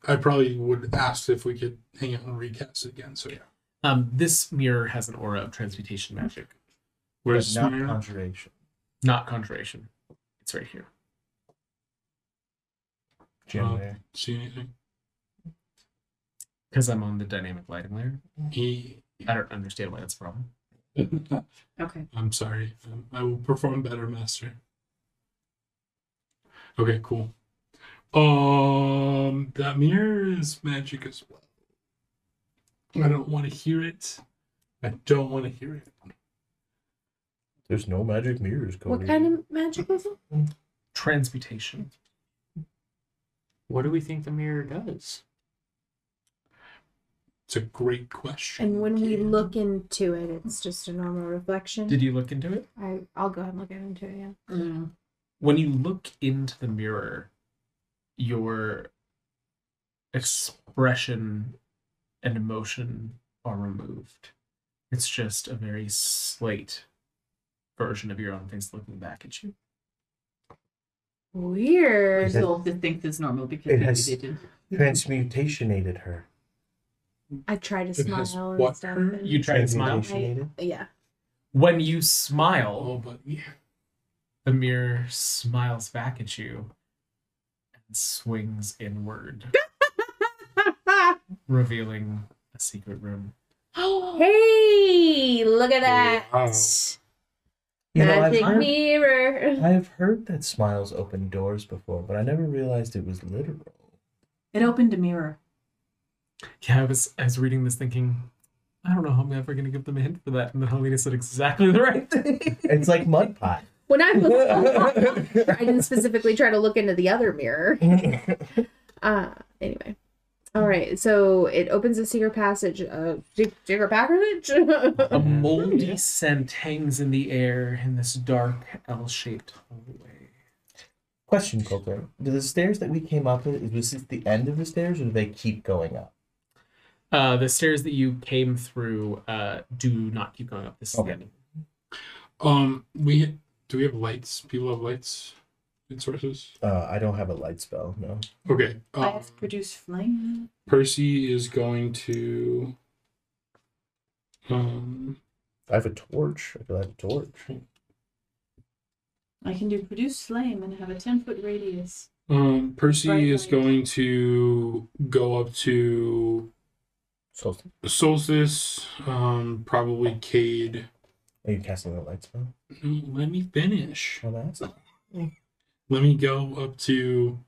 I probably would ask if we could hang out and recast it again. So yeah. Um, this mirror has an aura of transmutation magic, Where's but not Smear? conjuration. not conjuration. It's right here. January. see anything? Because I'm on the dynamic lighting layer. He. I don't understand why that's a problem. Okay. I'm sorry. Um, I will perform better, master. Okay, cool. Um, that mirror is magic as well. I don't want to hear it. I don't want to hear it. There's no magic mirrors, Cody. What kind of magic was it? Transmutation. What do we think the mirror does? It's a great question. And when we look into it, it's just a normal reflection. Did you look into it? I I'll go ahead and look into it. Yeah. Mm. when you look into the mirror, your expression and emotion are removed. It's just a very slate version of your own face looking back at you. Weird. Is it- Soul thinks it's normal because It has- they did. Transmutationated her. I try to It has smile and what stuff. her? and- You try to smile. Transmutationated? yeah. When you smile, Oh, but yeah. the mirror smiles back at you and swings inward, revealing a secret room. Oh, hey, look at that. Wow. You know, I've Magic heard, mirror. I've heard that smiles open doors before, but I never realized it was literal. It opened a mirror. Yeah, I was I was reading this thinking, I don't know how I'm ever gonna give them a hint for that. And then Helena said exactly the right thing. It's like mud pie. When I looked, I didn't specifically try to look into the other mirror. Uh, anyway. All right, so it opens a secret passage. Uh, secret passage. a moldy scent hangs in the air in this dark L-shaped hallway. Question, Coulter. Do the stairs that we came up with, was this the end of the stairs or do they keep going up? Uh, the stairs that you came through uh, do not keep going up. This is Okay. the end. Um, we do we have lights? People have lights light sources? Uh, I don't have a light spell. No. Okay. I Um, have to produce flame. Percy is going to. Um, I have a torch. I could light a torch. I can do produce flame and have a ten foot radius. um, Percy Bright is light. going to go up to So, Solstice, um, probably Cade. Are you casting a light spell? No, let me finish. Oh, that's Let me go up to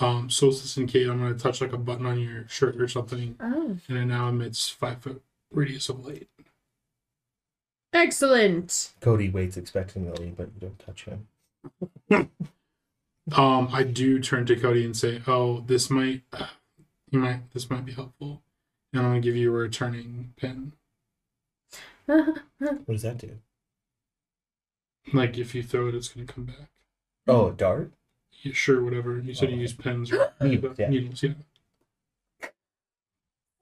um, Solstice and Cade. I'm going to touch like a button on your shirt or something, Oh. and it now emits five foot radius of light. Excellent. Cody waits expectantly, but you don't touch him. Um, I do turn to Cody and say, "Oh, this might, you might, this might be helpful," and I'm gonna give you a returning pin. What does that do? Like if you throw it, it's gonna come back. Oh, a dart. Yeah, sure, whatever. You said you Oh. use pens or Needles, yeah. needles, yeah.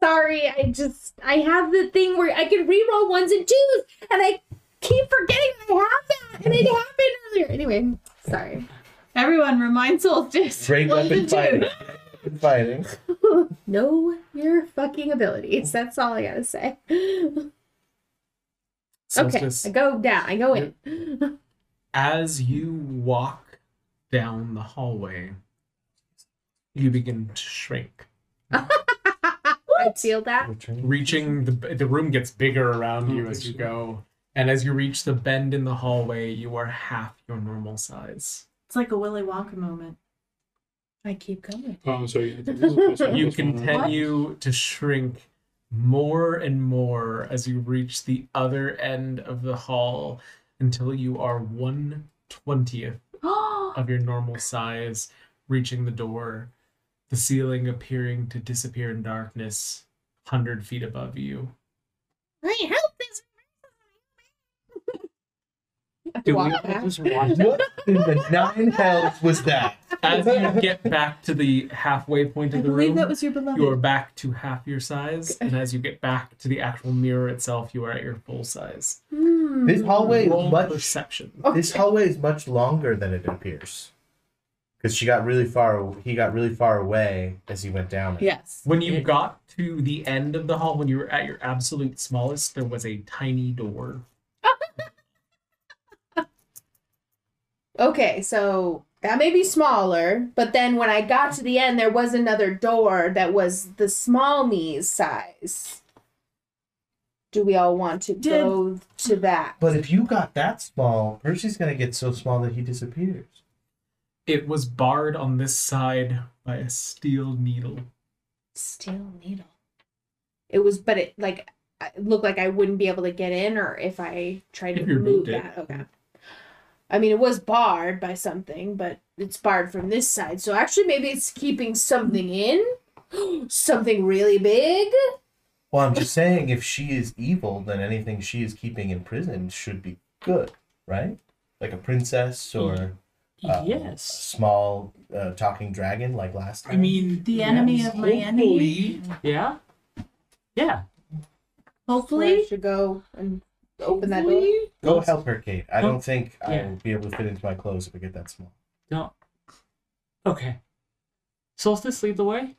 Sorry, I just I have the thing where I can reroll ones and twos, and I keep forgetting I have that, and it happened earlier. Anyway, sorry. Everyone, remind Solstice. Great Ones weapon and fighting. twos. Weapon fighting. know your fucking abilities. That's all I gotta say. Okay, Solstice, I go down. I go in. as you walk down the hallway, you begin to shrink. I feel that. Reaching the the room gets bigger around oh, you as you go and as you reach the bend in the hallway you are half your normal size It's like a Willy Wonka moment. I keep going. Oh, so yeah, this is plus one, you plus one. continue to shrink more and more as you reach the other end of the hall until you are 120th of your normal size reaching the door the ceiling appearing to disappear in darkness 100 feet above you. I help this. Do we Walk all back. just watch What in the nine hells was that? as you get back to the halfway point I of the believe room that was your beloved. you are back to half your size and as you get back to the actual mirror itself you are at your full size Hmm. This hallway is much. perception This hallway is much longer than it appears. Because she got really far. He got really far away as he went down. it. Yes. when you got to the end of the hall when you were at your absolute smallest there was a tiny door Okay, so that may be smaller, but then when I got to the end, there was another door that was the small me's size. Do we all want to Did- go to that? But if you got that small, Percy's gonna get so small that he disappears. it was barred on this side by a steel needle Steel needle. It was, but it like it looked like I wouldn't be able to get in, or if I tried to If you move moved it. that. Okay. I mean, it was barred by something, but it's barred from this side. So actually, maybe it's keeping something in. something really big. Well, I'm just saying, if she is evil, then anything she is keeping in prison should be good, right? Like a princess or uh, yes. small uh, talking dragon, like last time. I mean, The enemy of my enemy. Yeah. Yeah. I Hopefully. should go and open that door. Go help her, Kate. I Huh? don't think I Yeah. will be able to fit into my clothes if I get that small. No. Okay. Solstice, lead the way.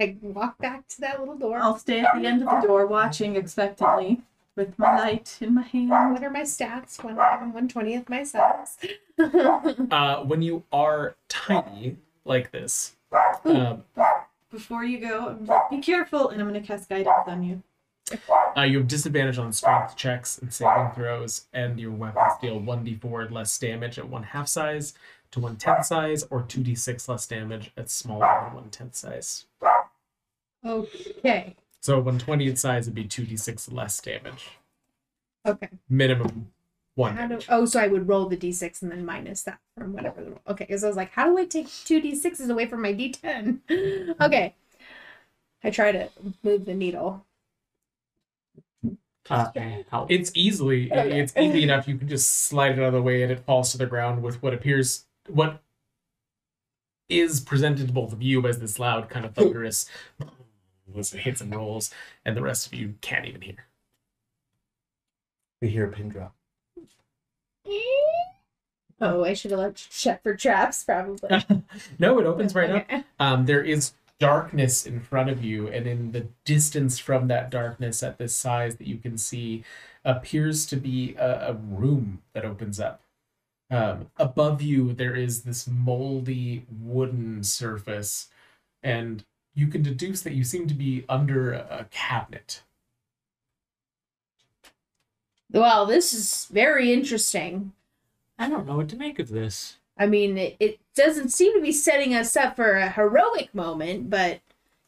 I walk back to that little door. I'll stay at the end of the door watching expectantly with my light in my hand. What are my stats when I'm one twentieth my size? uh, when you are tiny like this um, Before you go, I'm like, be careful, and I'm going to cast guidance on you. Uh, you have disadvantage on strength checks and saving throws, and your weapons deal 1d4 less damage at one half size to one tenth size, or 2d6 less damage at smaller than one tenth size. okay. So 120th size would be 2d6 less damage. Okay. Minimum one How do, damage. oh, so I would roll the d6 and then minus that from whatever the roll. Okay, because I was like, how do I take two d6s away from my d10? okay. I try to move the needle. Uh. It's easily, Okay. it's easy enough. You can just slide it out of the way and it falls to the ground with what appears, what is presented to both of you as this loud kind of thunderous as it hits and rolls, and the rest of you can't even hear. We hear a pin drop. Oh, I should have left check for traps, probably. no, it opens right up. Um, there is darkness in front of you, and in the distance from that darkness, at this size that you can see, appears to be a, a room that opens up. Um, above you, there is this moldy wooden surface, and you can deduce that you seem to be under a cabinet. Well, this is very interesting. I don't know what to make of this. I mean, it, it doesn't seem to be setting us up for a heroic moment, but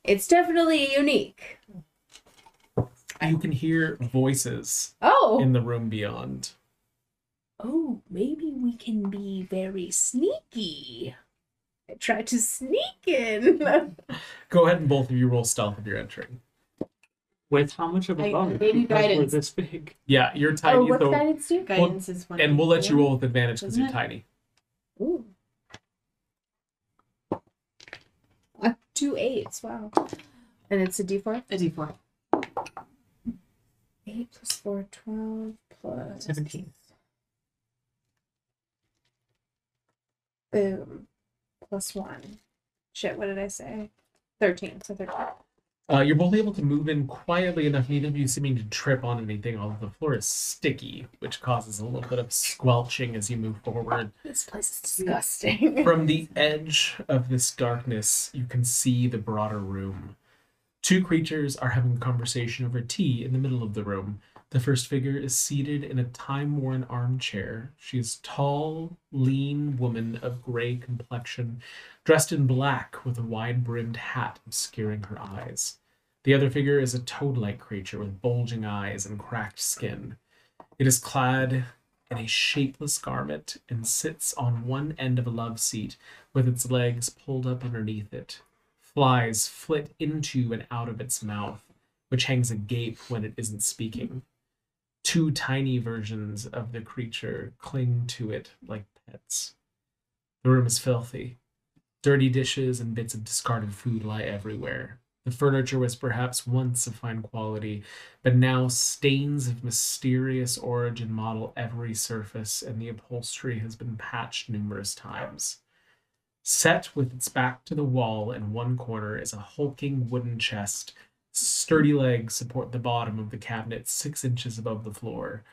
it's definitely unique. You can hear voices Oh, in the room beyond. oh, maybe we can be very sneaky. I try to sneak in. Go ahead and both of you roll stealth if you're entering. With how much of a I- bonus? maybe Because we're guidance. this big. Yeah, you're oh, tiny, oh, what's so- guidance do? Guidance is one. and we'll let you roll with advantage because you're it? tiny. Ooh. Uh, two eights, wow. And it's a d4? A D4. 8 plus 4, 12 plus. 17. Boom. Plus 1. Shit, what did I say? 13. So 13. Uh, you're both able to move in quietly enough, neither of you seeming to trip on anything, although the floor is sticky, which causes a little bit of squelching as you move forward. This place is disgusting. From the edge of this darkness, you can see the broader room. Two creatures are having a conversation over tea in the middle of the room. The first figure is seated in a time worn armchair. She is tall, lean woman of gray complexion, dressed in black with a wide brimmed hat obscuring her eyes. The other figure is a toad like creature with bulging eyes and cracked skin. It is clad in a shapeless garment and sits on one end of a love seat with its legs pulled up underneath it. Flies flit into and out of its mouth, which hangs agape when it isn't speaking. Two tiny versions of the creature cling to it like pets. The room is filthy. Dirty dishes and bits of discarded food lie everywhere. The furniture was perhaps once of fine quality, but now stains of mysterious origin model every surface, and the upholstery has been patched numerous times. Set with its back to the wall in one corner is a hulking wooden chest. Sturdy legs support the bottom of the cabinet six inches above the floor.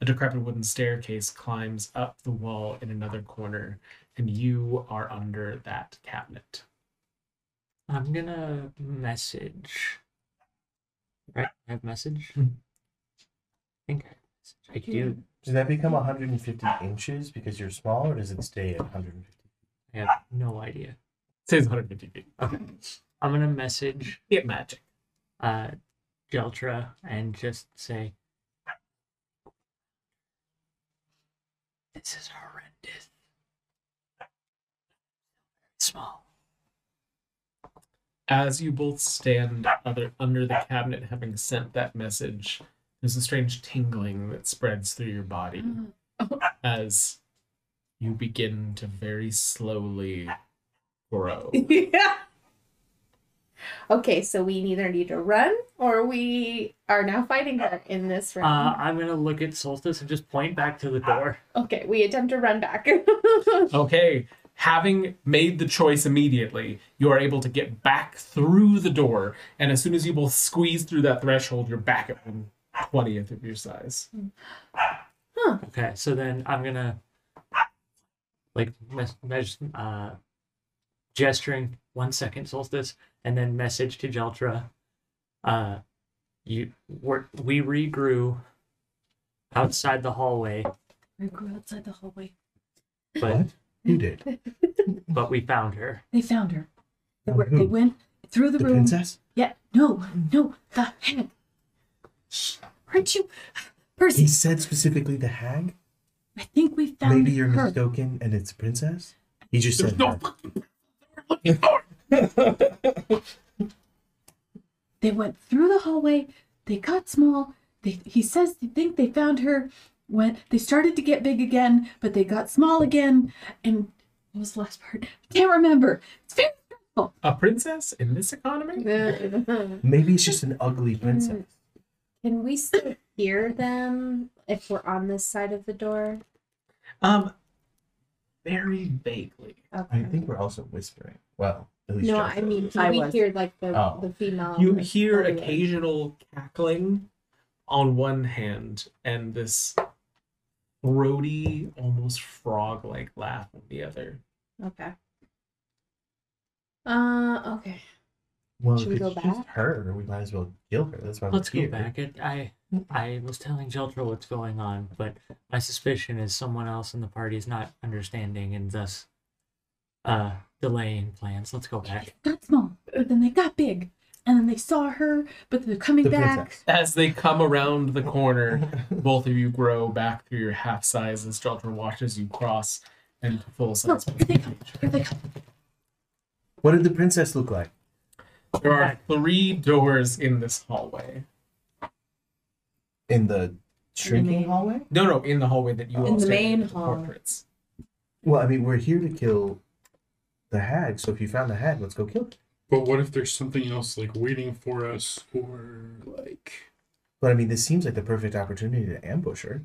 A decrepit wooden staircase climbs up the wall in another corner, and you are under that cabinet. I'm gonna message. Right? I have message? Hmm. I think I have message. I do. Does that become 150 inches because you're small, or does it stay at 150? I have no idea. It says 150 feet. Okay. I'm gonna message Get magic. uh Jeltra and just say This is horrendous. Small. As you both stand other under the cabinet, having sent that message, there's a strange tingling that spreads through your body as you begin to very slowly grow. yeah. Okay, so we neither need to run or we are now fighting her in this Uh round. I'm gonna look at Solstice and just point back to the door. okay, we attempt to run back. Okay, having made the choice immediately, you are able to get back through the door, and as soon as you both squeeze through that threshold, you're back at one twentieth of your size. Okay, so then I'm gonna like mes- mes- uh, gesturing one second solstice, and then message to Jeltra. Uh, you we're, we regrew outside the hallway, We grew outside the hallway. but What? Who did? but we found her. They found her. They, Found were, who? they went through the, The room. princess? Yeah. No. No. The hag. Shh. Aren't you, Percy? He said specifically the hag. I think we found Maybe you're her. mistaken, and it's a princess. He just There's said no her. fucking for. They went through the hallway. They got small. They, he says they think they found her when they started to get big again, but they got small again. And what was the last part? I can't remember. It's very A princess in this economy? Maybe it's just an ugly princess. Can we still hear them if we're on this side of the door? Um, very vaguely. Okay. I think we're also whispering. Well, at least No, Josh I mean, is. I we was. hear like the Oh. the female. You hear occasional cackling on one hand and this throaty, almost frog-like laugh on the other. Okay. Uh, okay. well, should we if go it's just back? her, we might as well kill her. That's why Let's we're go here. back. It, I I was telling Jeltra what's going on, but my suspicion is someone else in the party is not understanding and thus uh delaying plans. Let's go back. got small, but then they got big, and then they saw her, but they're coming The back. princess. As they come around the corner, both of you grow back through your half size as Jeltra watches you cross into full Look, size. here they come. Here they come. What did the princess look like? There are three doors in this hallway. In the shrinking main- hallway? No, no, in the hallway that you In all the main the hall. portraits. Well, I mean, we're here to kill the hag. So if you found the hag, let's go kill it. But what if there's something else like waiting for us, or like But I mean, this seems like the perfect opportunity to ambush her.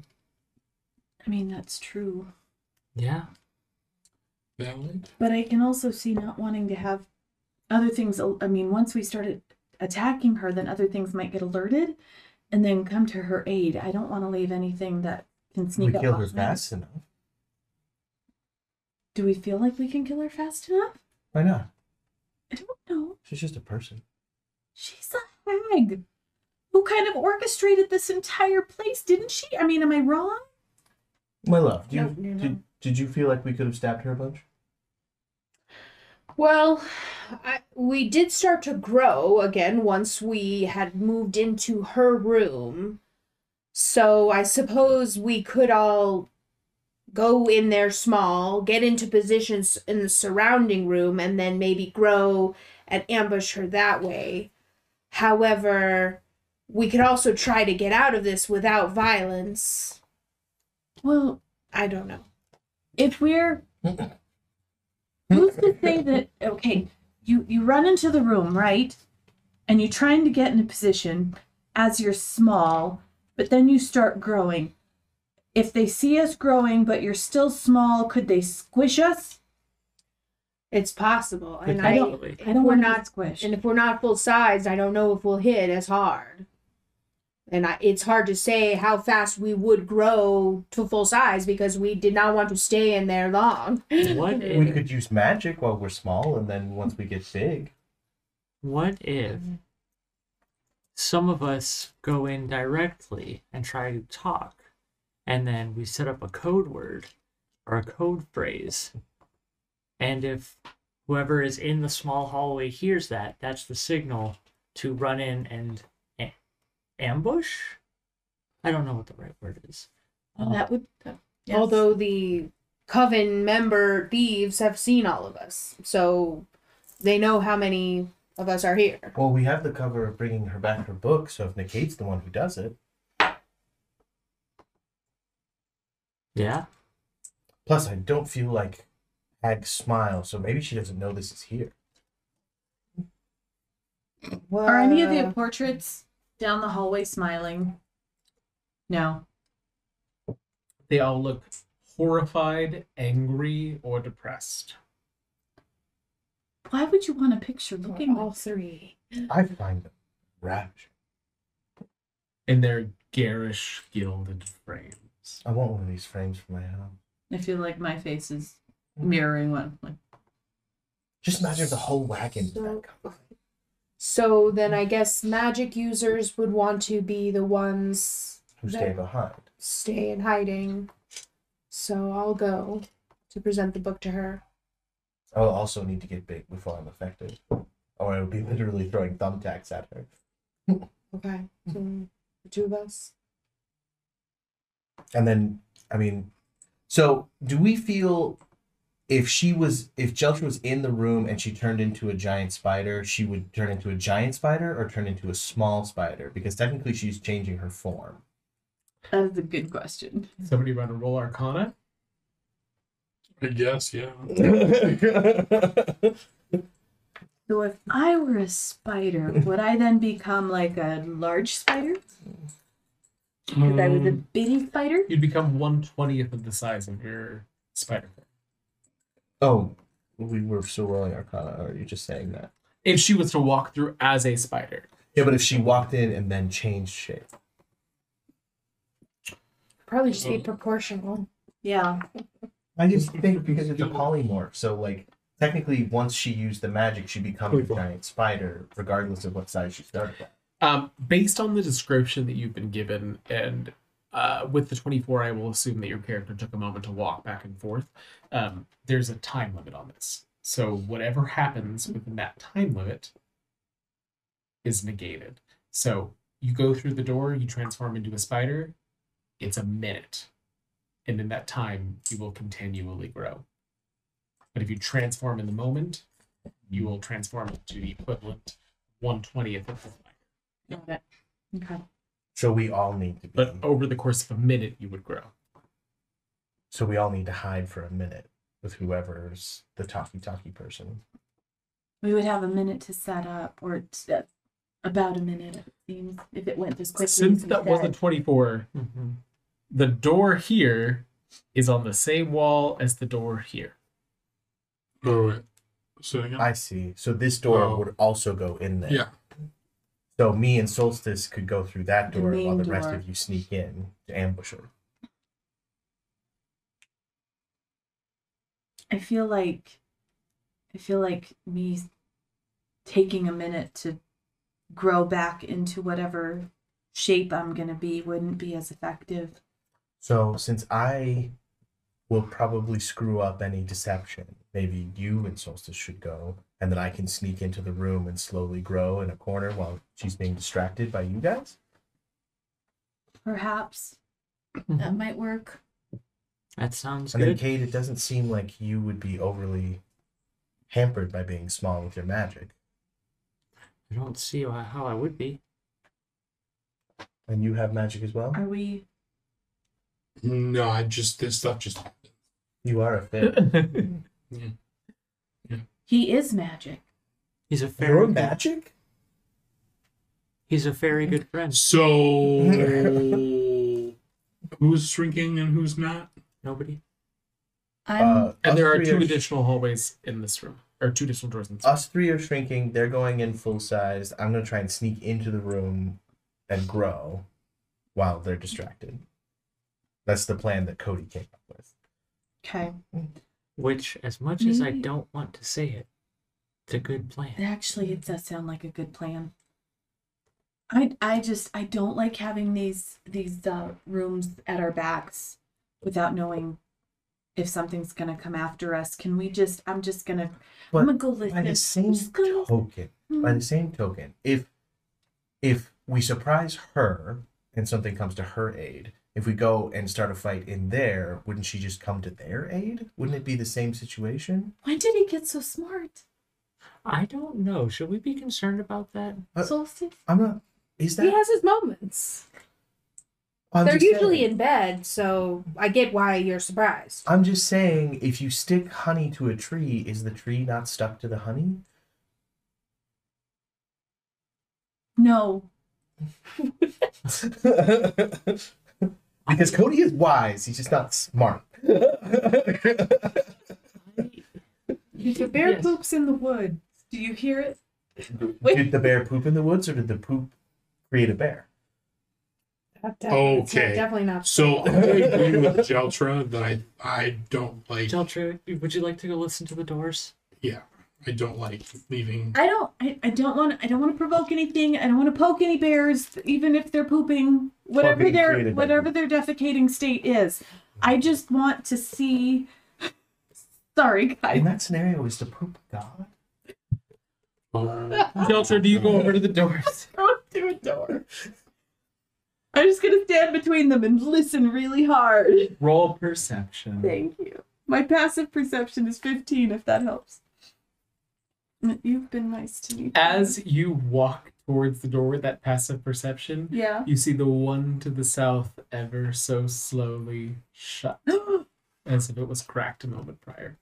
I mean, that's true. Yeah. valid? But I can also see not wanting to have other things. I mean, once we started attacking her, then other things might get alerted and then come to her aid. I don't want to leave anything that can sneak up. we up kill her behind. fast enough. Do we feel like we can kill her fast enough? Why not? I don't know. She's just a person. She's a hag who kind of orchestrated this entire place, didn't she? I mean, am I wrong? My love, do you, No, you're did, did you feel like we could have stabbed her a bunch? Well, I, we did start to grow again once we had moved into her room. So I suppose we could all go in there small, get into positions in the surrounding room, and then maybe grow and ambush her that way. However, we could also try to get out of this without violence. Well, I don't know. if we're who's to say that okay you you run into the room right and you're trying to get in a position as you're small but then you start growing if they see us growing but you're still small could they squish us It's possible, and I Potentially. if i don't we're not squished, And if we're not full size, I don't know if we'll hit as hard. And I, it's hard to say how fast we would grow to full size because we did not want to stay in there long. What if, We could use magic while we're small, and then once we get big, what if some of us go in directly and try to talk and then we set up a code word or a code phrase and if whoever is in the small hallway hears that that's the signal to run in and a- ambush i don't know what the right word is Well, Uh, that would uh, yes. Although the coven member thieves have seen all of us, so they know how many of us are here. well, we have the cover of bringing her back her book. So if Nikate's the one who does it, yeah plus I don't feel like hag smile, so maybe she doesn't know this is here. are any of the portraits down the hallway smiling no They all look horrified, angry, or depressed. why would you want a picture looking all three? I find them ravishing. in their garish gilded frames. I want one of these frames for my house. i feel like my face is mm-hmm. mirroring one like Just imagine the whole wagon. So- So then I guess magic users would want to be the ones Who stay behind? stay in hiding. So I'll go to present the book to her. I'll also need to get big before I'm effective, or I would be literally throwing thumbtacks at her. Okay. So the two of us. And then, I mean, so do we feel if she was, if Jeltra was in the room and she turned into a giant spider, she would turn into a giant spider or turn into a small spider? Because technically she's changing her form. that's a good question Somebody want to roll Arcana? I guess, yeah. So if I were a spider, would I then become like a large spider? Because I was a Um, bitty spider? You'd become one twentieth of the size of your spider. Oh, we were still rolling Arcana. Or are you just saying that? If she was to walk through as a spider, Yeah, but if she walked in and then changed shape, Probably just be proportional. Yeah. I just think because it's a polymorph. So like technically, once she used the magic, she becomes a giant spider, regardless of what size she started at. Um, based on the description that you've been given, and uh, with the 24, I will assume that your character took a moment to walk back and forth. Um, there's a time limit on this, so whatever happens within that time limit is negated. So you go through the door, you transform into a spider. It's a minute, and in that time, you will continually grow. But if you transform in the moment, you will transform into the equivalent 120th of the. Got it. Okay. So we all need to be. But over the course of a minute, you would grow. so we all need to hide for a minute with whoever's the talkie talkie person. We would have a minute to set up, or t- uh, about a minute, it seems, if it went this quickly. Since that we wasn't said. 24, Mhm. the door here is on the same wall as the door here. Oh, wait. So again? I see. So this door Oh. would also go in there. yeah. So me and Solstice could go through that The door while the rest door. of you sneak in to ambush her. I feel like, I feel like me taking a minute to grow back into whatever shape I'm gonna be wouldn't be as effective. So since I will probably screw up any deception, maybe you and Solstice should go, and then I can sneak into the room and slowly grow in a corner while she's being distracted by you guys. Perhaps Mm-hmm. that might work. That sounds And then good. Kate, it doesn't seem like you would be overly hampered by being small with your magic. I don't see why- how I would be. And you have magic as well? Are we? No, I just this stuff just You are a fit. He is magic. He's a You're good, magic? he's a very good friend. so who's shrinking and who's not? Nobody. I'm. Uh, and there are three two sh- additional hallways in this room, or two additional doors in this room. Us three are shrinking. They're going in full size. I'm gonna try and sneak into the room and grow while they're distracted. That's the plan that Cody came up with. okay. Which, as much as I Maybe- don't want to say it, it's a good plan. Actually, it does sound like a good plan. I I just I don't like having these these uh, rooms at our backs without knowing if something's gonna come after us. Can we just? I'm just gonna. But I'm gonna go listen. By the same just gonna- token, by the same token, if if we surprise her and something comes to her aid, if we go and start a fight in there, wouldn't she just come to their aid? Wouldn't it be the same situation? When did he get so smart? I don't know. Should we be concerned about that? Uh, Solstice. I'm not. Is that? He has his moments. I'm They're usually saying. in bed, so I get why you're surprised. I'm just saying, if you stick honey to a tree, is the tree not stuck to the honey? No. because Cody is wise, he's just not smart. If a bear Yes. poops in the woods. do you hear it? Did the bear poop in the woods, or did the poop create a bear? That definitely- it's not- Okay. definitely not. So I agree with Jeltra that I I don't like. Jeltra, would you like to go listen to the doors? Yeah, I don't like leaving. I don't. I, I don't want. I don't want to provoke anything. I don't want to poke any bears, even if they're pooping. Whatever their whatever their defecating state is. I just want to see. Sorry, guys. In that scenario, is the poop God? Shelter, do you go over to the doors? Go to a door. I'm just gonna stand between them and listen really hard. Roll perception. Thank you. My passive perception is 15, if that helps. You've been nice to me. As you walk towards the door with that passive perception, yeah. you see the one to the south ever so slowly shut, as if it was cracked a moment prior.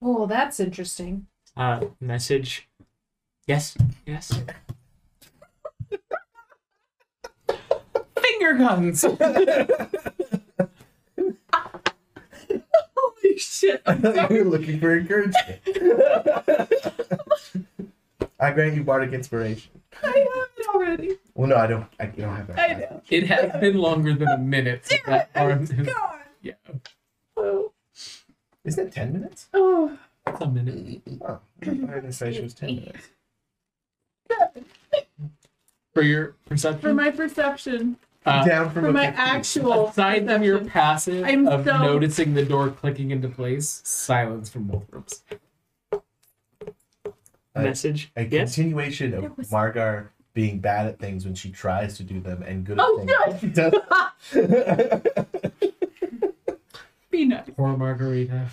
Oh, that's interesting. Uh, message. Yes, yes. Finger guns. Holy shit. I thought you were looking for encouragement. I grant you bardic inspiration. I have it already. Well, no, I don't. I don't have that. I know. It has been longer than a minute. since Damn it, that arm has- God. Yeah, Oh. Isn't it ten minutes? Oh. it's a minute. Oh, bardic inspiration was ten minutes. For your perception, For my perception. uh, Down from For my 15. actual. aside from your perception. passive I'm of so- noticing the door clicking into place, silence from both rooms. Uh, Message. A Yes. continuation of was- Margar being bad at things when she tries to do them and good at Oh, things. no. she does. Be nice. Poor Margarita.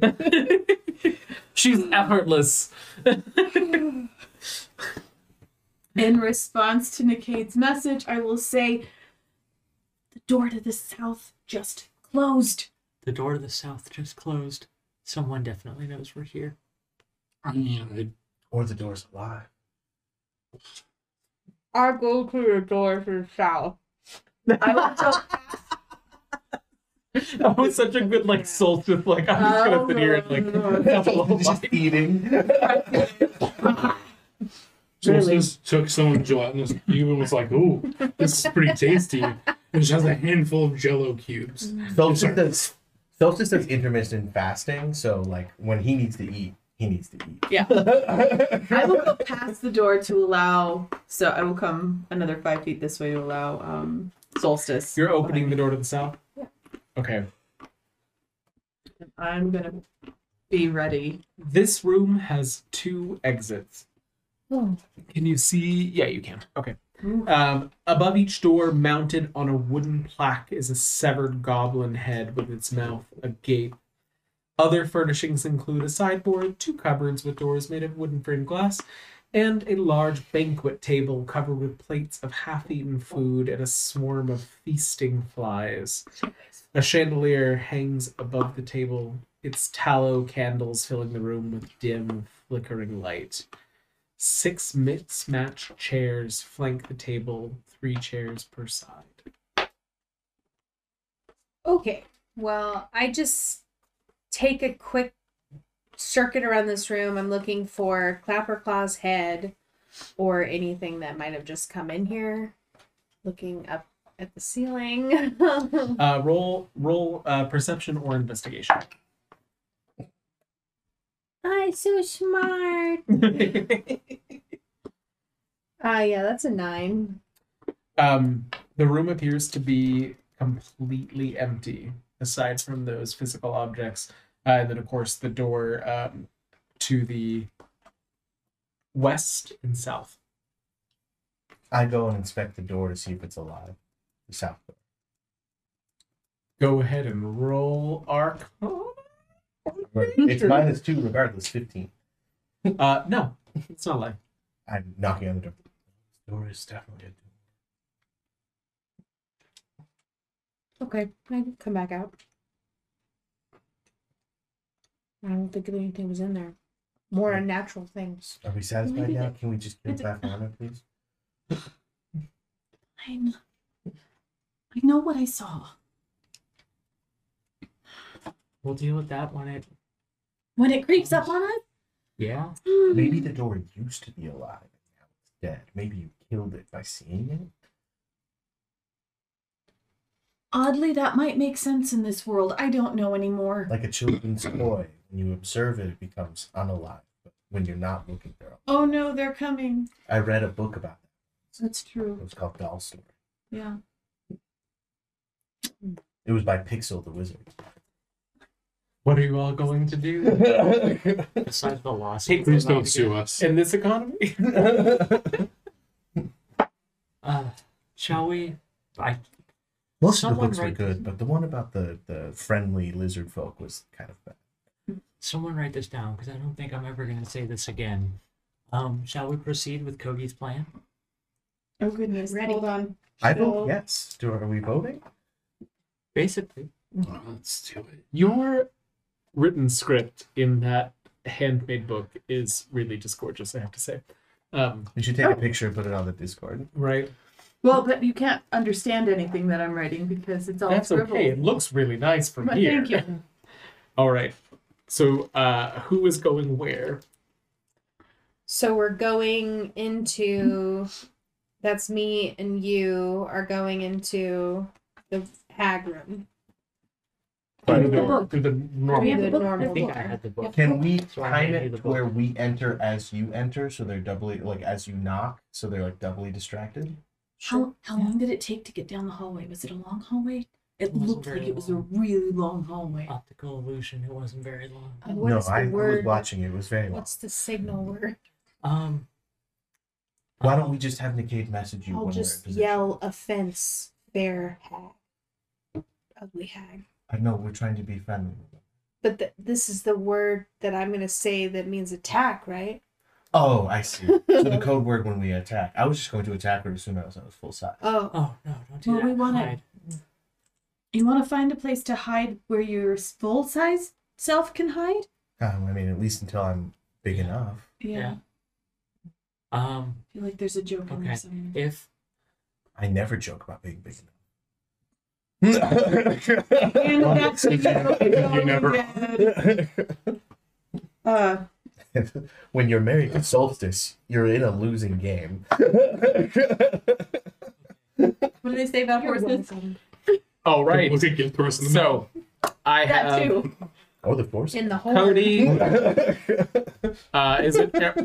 She's effortless. In response to Nicade's message, I will say the door to the south just closed. The door to the south just closed. Someone definitely knows we're here. I mean, or the door's alive. I go to the door to the south. I will go That was such a good like solstice. Like I'm just gonna sit here and like oh, have a little Just bite. eating. so Really? took some gelatinous cube and was like, "Ooh, this is pretty tasty." And she has a handful of Jello cubes. Solstice does, Solstice does intermittent fasting, so like when he needs to eat, he needs to eat. Yeah. I will go past the door to allow. So I will come another five feet this way to allow um solstice. You're opening the door to the south. Yeah. Okay. I'm gonna be ready. This room has two exits. Oh. Can you see? Yeah, you can. Okay. Um, above each door, mounted on a wooden plaque, is a severed goblin head with its mouth agape. Other furnishings include a sideboard, two cupboards with doors made of wooden framed glass, and a large banquet table covered with plates of half eaten food and a swarm of feasting flies. A chandelier hangs above the table, its tallow candles filling the room with dim, flickering light. Six mismatched chairs flank the table, three chairs per side. Okay. Well, I just take a quick circuit around this room. I'm looking for Clapperclaw's head or anything that might have just come in here. Looking up at the ceiling. Uh, roll roll uh, perception or investigation. I'm so smart. Ah, yeah, that's a nine. um, the room appears to be completely empty, aside from those physical objects, uh, and then of course the door um, to the west and south. I go and inspect the door to see if it's alive. The south door. Go ahead and roll arc. It's minus two regardless, 15. Uh, no, it's not alive. I'm knocking on the door. The door is definitely a door. Okay, I can come back out. I don't think anything was in there. More hmm. unnatural things. Are we satisfied Maybe now? the- Can we just get back on it, please? I'm. I know what I saw. We'll deal with that when it. When it creeps up on us. Yeah. Hmm. Maybe the door used to be alive and now it's dead. Maybe you killed it by seeing it. Oddly, that might make sense in this world. I don't know anymore. Like a children's toy. When you observe it, it becomes unalive. But when you're not looking, they're Oh no, they're coming. I read a book about that. That's true. It was called Doll Story. Yeah. It was by Pixel the Wizard. What are you all going to do Besides the lawsuit. Please we're don't to sue us. in this economy? Uh, shall we? I. Most of the books were good, but the one about the, the friendly lizard folk was kind of bad. Someone write this down because I don't think I'm ever going to say this again. Um, shall we proceed with Kogi's plan? Oh goodness. Ready. Hold on. I Chill. vote yes. Do, are we voting? Basically. Oh, let's do it. Your written script in that handmade book is really just gorgeous, I have to say. Um, We should take a picture and put it on the Discord. right? Well, but you can't understand anything that I'm writing because it's all That's scribbled. okay. It looks really nice from But here. Thank you. All right. So, uh, who is going where? So we're going into. That's me and you are going into the hag room. Through Right. the, through the normal. We have The the book. I normal think I had the book. Can we So I time hand you it the to book. where we enter as you enter, so they're doubly like as you knock, so they're like doubly distracted? How how long did it take to get down the hallway? Was it a long hallway? It wasn't looked like very it was a long. really long hallway. Optical illusion. It wasn't very long. Uh, what no, is the I, I was watching. It was very long. What's the signal word? Um. Why don't we just have Nickade message you I'll when we're just yell offense, fair hag, ugly hag. I know we're trying to be friendly. But th- this is the word that I'm gonna say that means attack, right? Oh, I see. so the code word when we attack. I was just going to attack her as soon as I was full size. Oh, Oh no! Don't do Well, that. we wanna- Hide. You want to find a place to hide where your full size self can hide? Um, I mean, at least until I'm big enough. Yeah. Um. I feel like there's a joke in Okay. there somewhere. If I never joke about being big enough. And that's You never- Uh, when you're married to Solstice, you're in a losing game. what do they say about horses? All right. Look at get thrust in the So, I That have too. Oh, the force. in the hole. Cody. Uh, is it. Percy?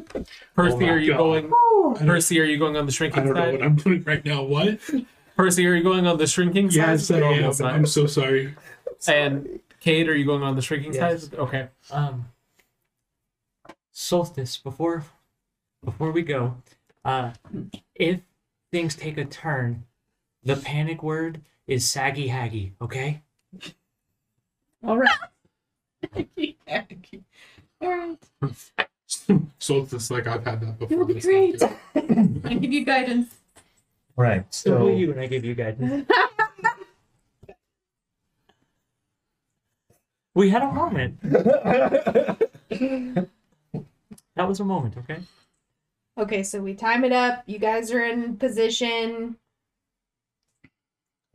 Oh my are you God. going? Oh, Percy, are you going on the I shrinking don't know side? what I'm doing right now. What? Percy, are you going on the shrinking Yes, side? I or am. normal I'm side? so sorry. And Kate, are you going on the shrinking Yes. side? Okay. um. Solstice. Before, before we go, uh, if things take a turn, the panic word is saggy haggy. Okay. All right. all right. So it's just like I've had that before. You'll be great. I give you guidance. right. So will So you, and I give you guidance. we had a moment. That was a moment. Okay. Okay, so we time it up. You guys are in position.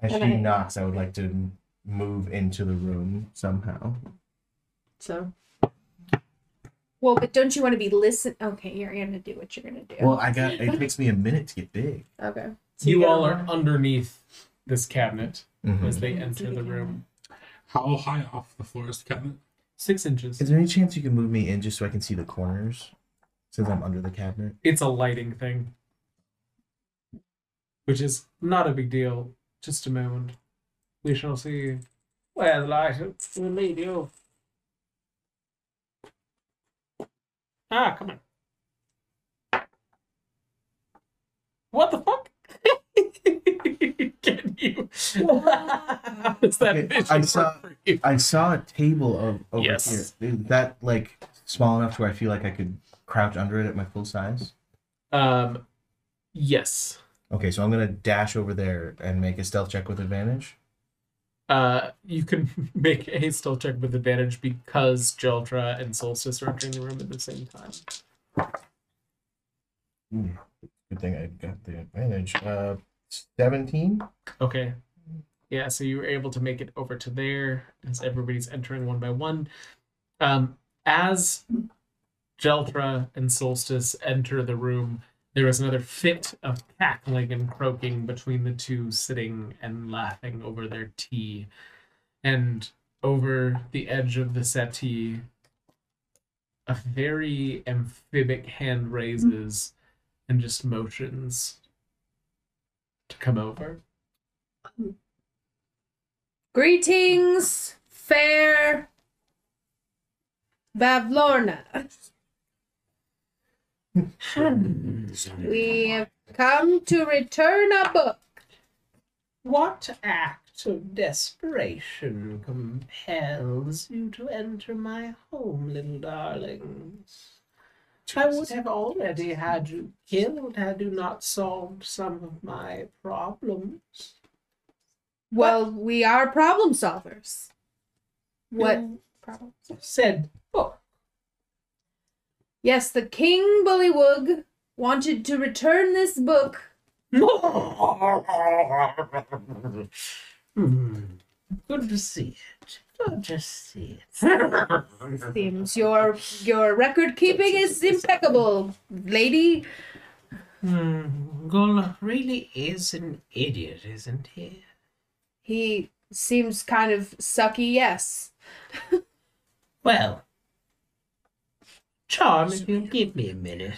As she Okay. knocks, I would like to move into the room somehow. So Well, but don't you want to be listen? Okay, you're gonna do what you're gonna do. Well, I got. It takes me a minute to get big. okay. So you you all are underneath this cabinet Mhm. as they enter the room. How high off the floor is the cabinet? Six inches. Is there any chance you can move me in just so I can see the corners, since I'm under the cabinet? It's a lighting thing, which is not a big deal. Just a moment. We shall see where the light will lead you. Ah, come on. What the fuck? Can you? How does that Okay, I saw- I saw a table of over Yes. here. Is that like small enough to where I feel like I could crouch under it at my full size? Um, yes. Okay, so I'm gonna dash over there and make a stealth check with advantage. Uh, you can make a stealth check with advantage because Jeltra and Solstice are entering the room at the same time. Ooh, good thing I got the advantage. Uh, seventeen. Okay. Yeah, so you were able to make it over to there as everybody's entering one by one. Um, as Jeltra and Solstice enter the room, there is another fit of cackling and croaking between the two sitting and laughing over their tea. And over the edge of the settee, a very amphibic hand raises and just motions to come over. Greetings, fair Bavlorna. We have come to return a book. What act of desperation compels you to enter my home, little darlings? I would have already had you killed had you not solved some of my problems. Well, we are problem solvers. What You problems? said book. Yes, the King Bullywug wanted to return this book. Good to see it. Don't just see it. Seems your your record keeping is impeccable, lady. Hmm, Gol really is an idiot, isn't he? He seems kind of sucky, yes. Well, Charm, if you'll give me a minute.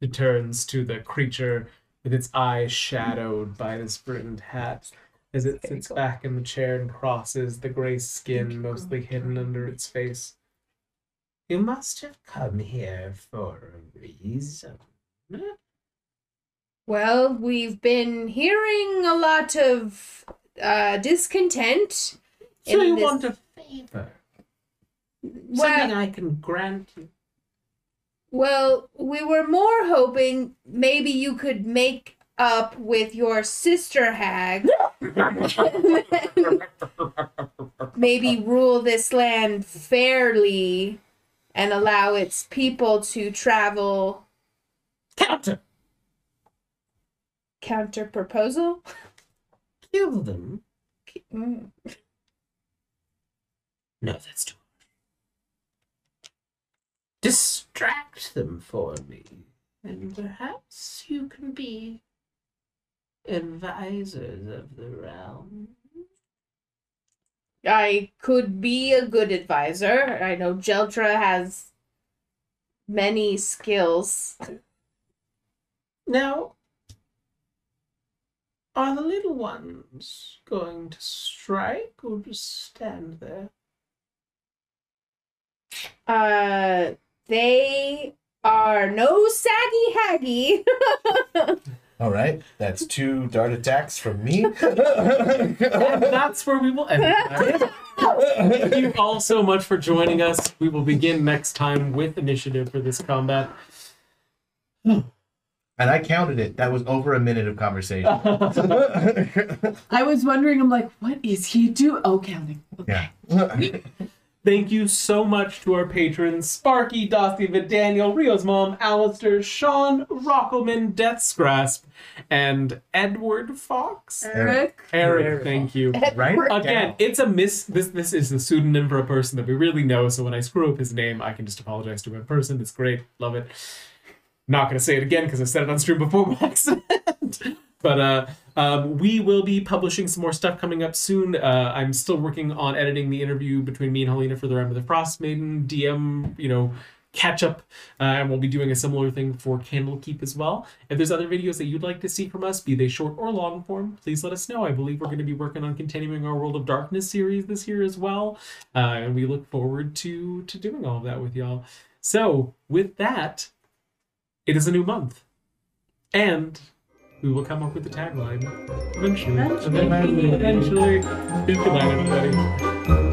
She turns to the creature with its eyes shadowed by this brimmed hat as it sits back in the chair and crosses the gray skin mostly hidden under its face. You must have come here for a reason. Well, we've been hearing a lot of uh, discontent. So in you this- want a favor? Something I can grant you. Well, we were more hoping maybe you could make up with your sister hag. maybe rule this land fairly and allow its people to travel Counter! counter proposal. Kill them? Mm. No, that's too. Distract them for me, and perhaps you can be advisors of the realm. I could be a good advisor. I know Jeltra has many skills. Now, are the little ones going to strike or just stand there? Uh, they are no saggy haggy. All right, that's two dart attacks from me. And that's where we will end. Thank you all so much for joining us. We will begin next time with initiative for this combat. and I counted it. That was over a minute of conversation. I was wondering, I'm like, what is he do? Oh, counting. yeah. Thank you so much to our patrons Sparky, Dossiva, Daniel, Rio's mom, Alistair, Sean, Rockelman, Death's Grasp, and Edward Fox. Eric. Eric, Eric. thank you. right Again, down. it's a miss. This this is a pseudonym for a person that we really know. So when I screw up his name, I can just apologize to him in person. It's great, love it. Not gonna say it again because I said it on stream before by accident. But uh, um, we will be publishing some more stuff coming up soon. Uh, I'm still working on editing the interview between me and Helena for the Rime of the Frostmaiden DM. You know. Catch up, uh, and we'll be doing a similar thing for Candlekeep as well. If there's other videos that you'd like to see from us, be they short or long form, please let us know. I believe we're going to be working on continuing our World of Darkness series this year as well, uh, and we look forward to to doing all of that with y'all. So, with that, it is a new month, and we will come up with the tagline eventually. Eventually. Eventually, eventually. Good night, everybody.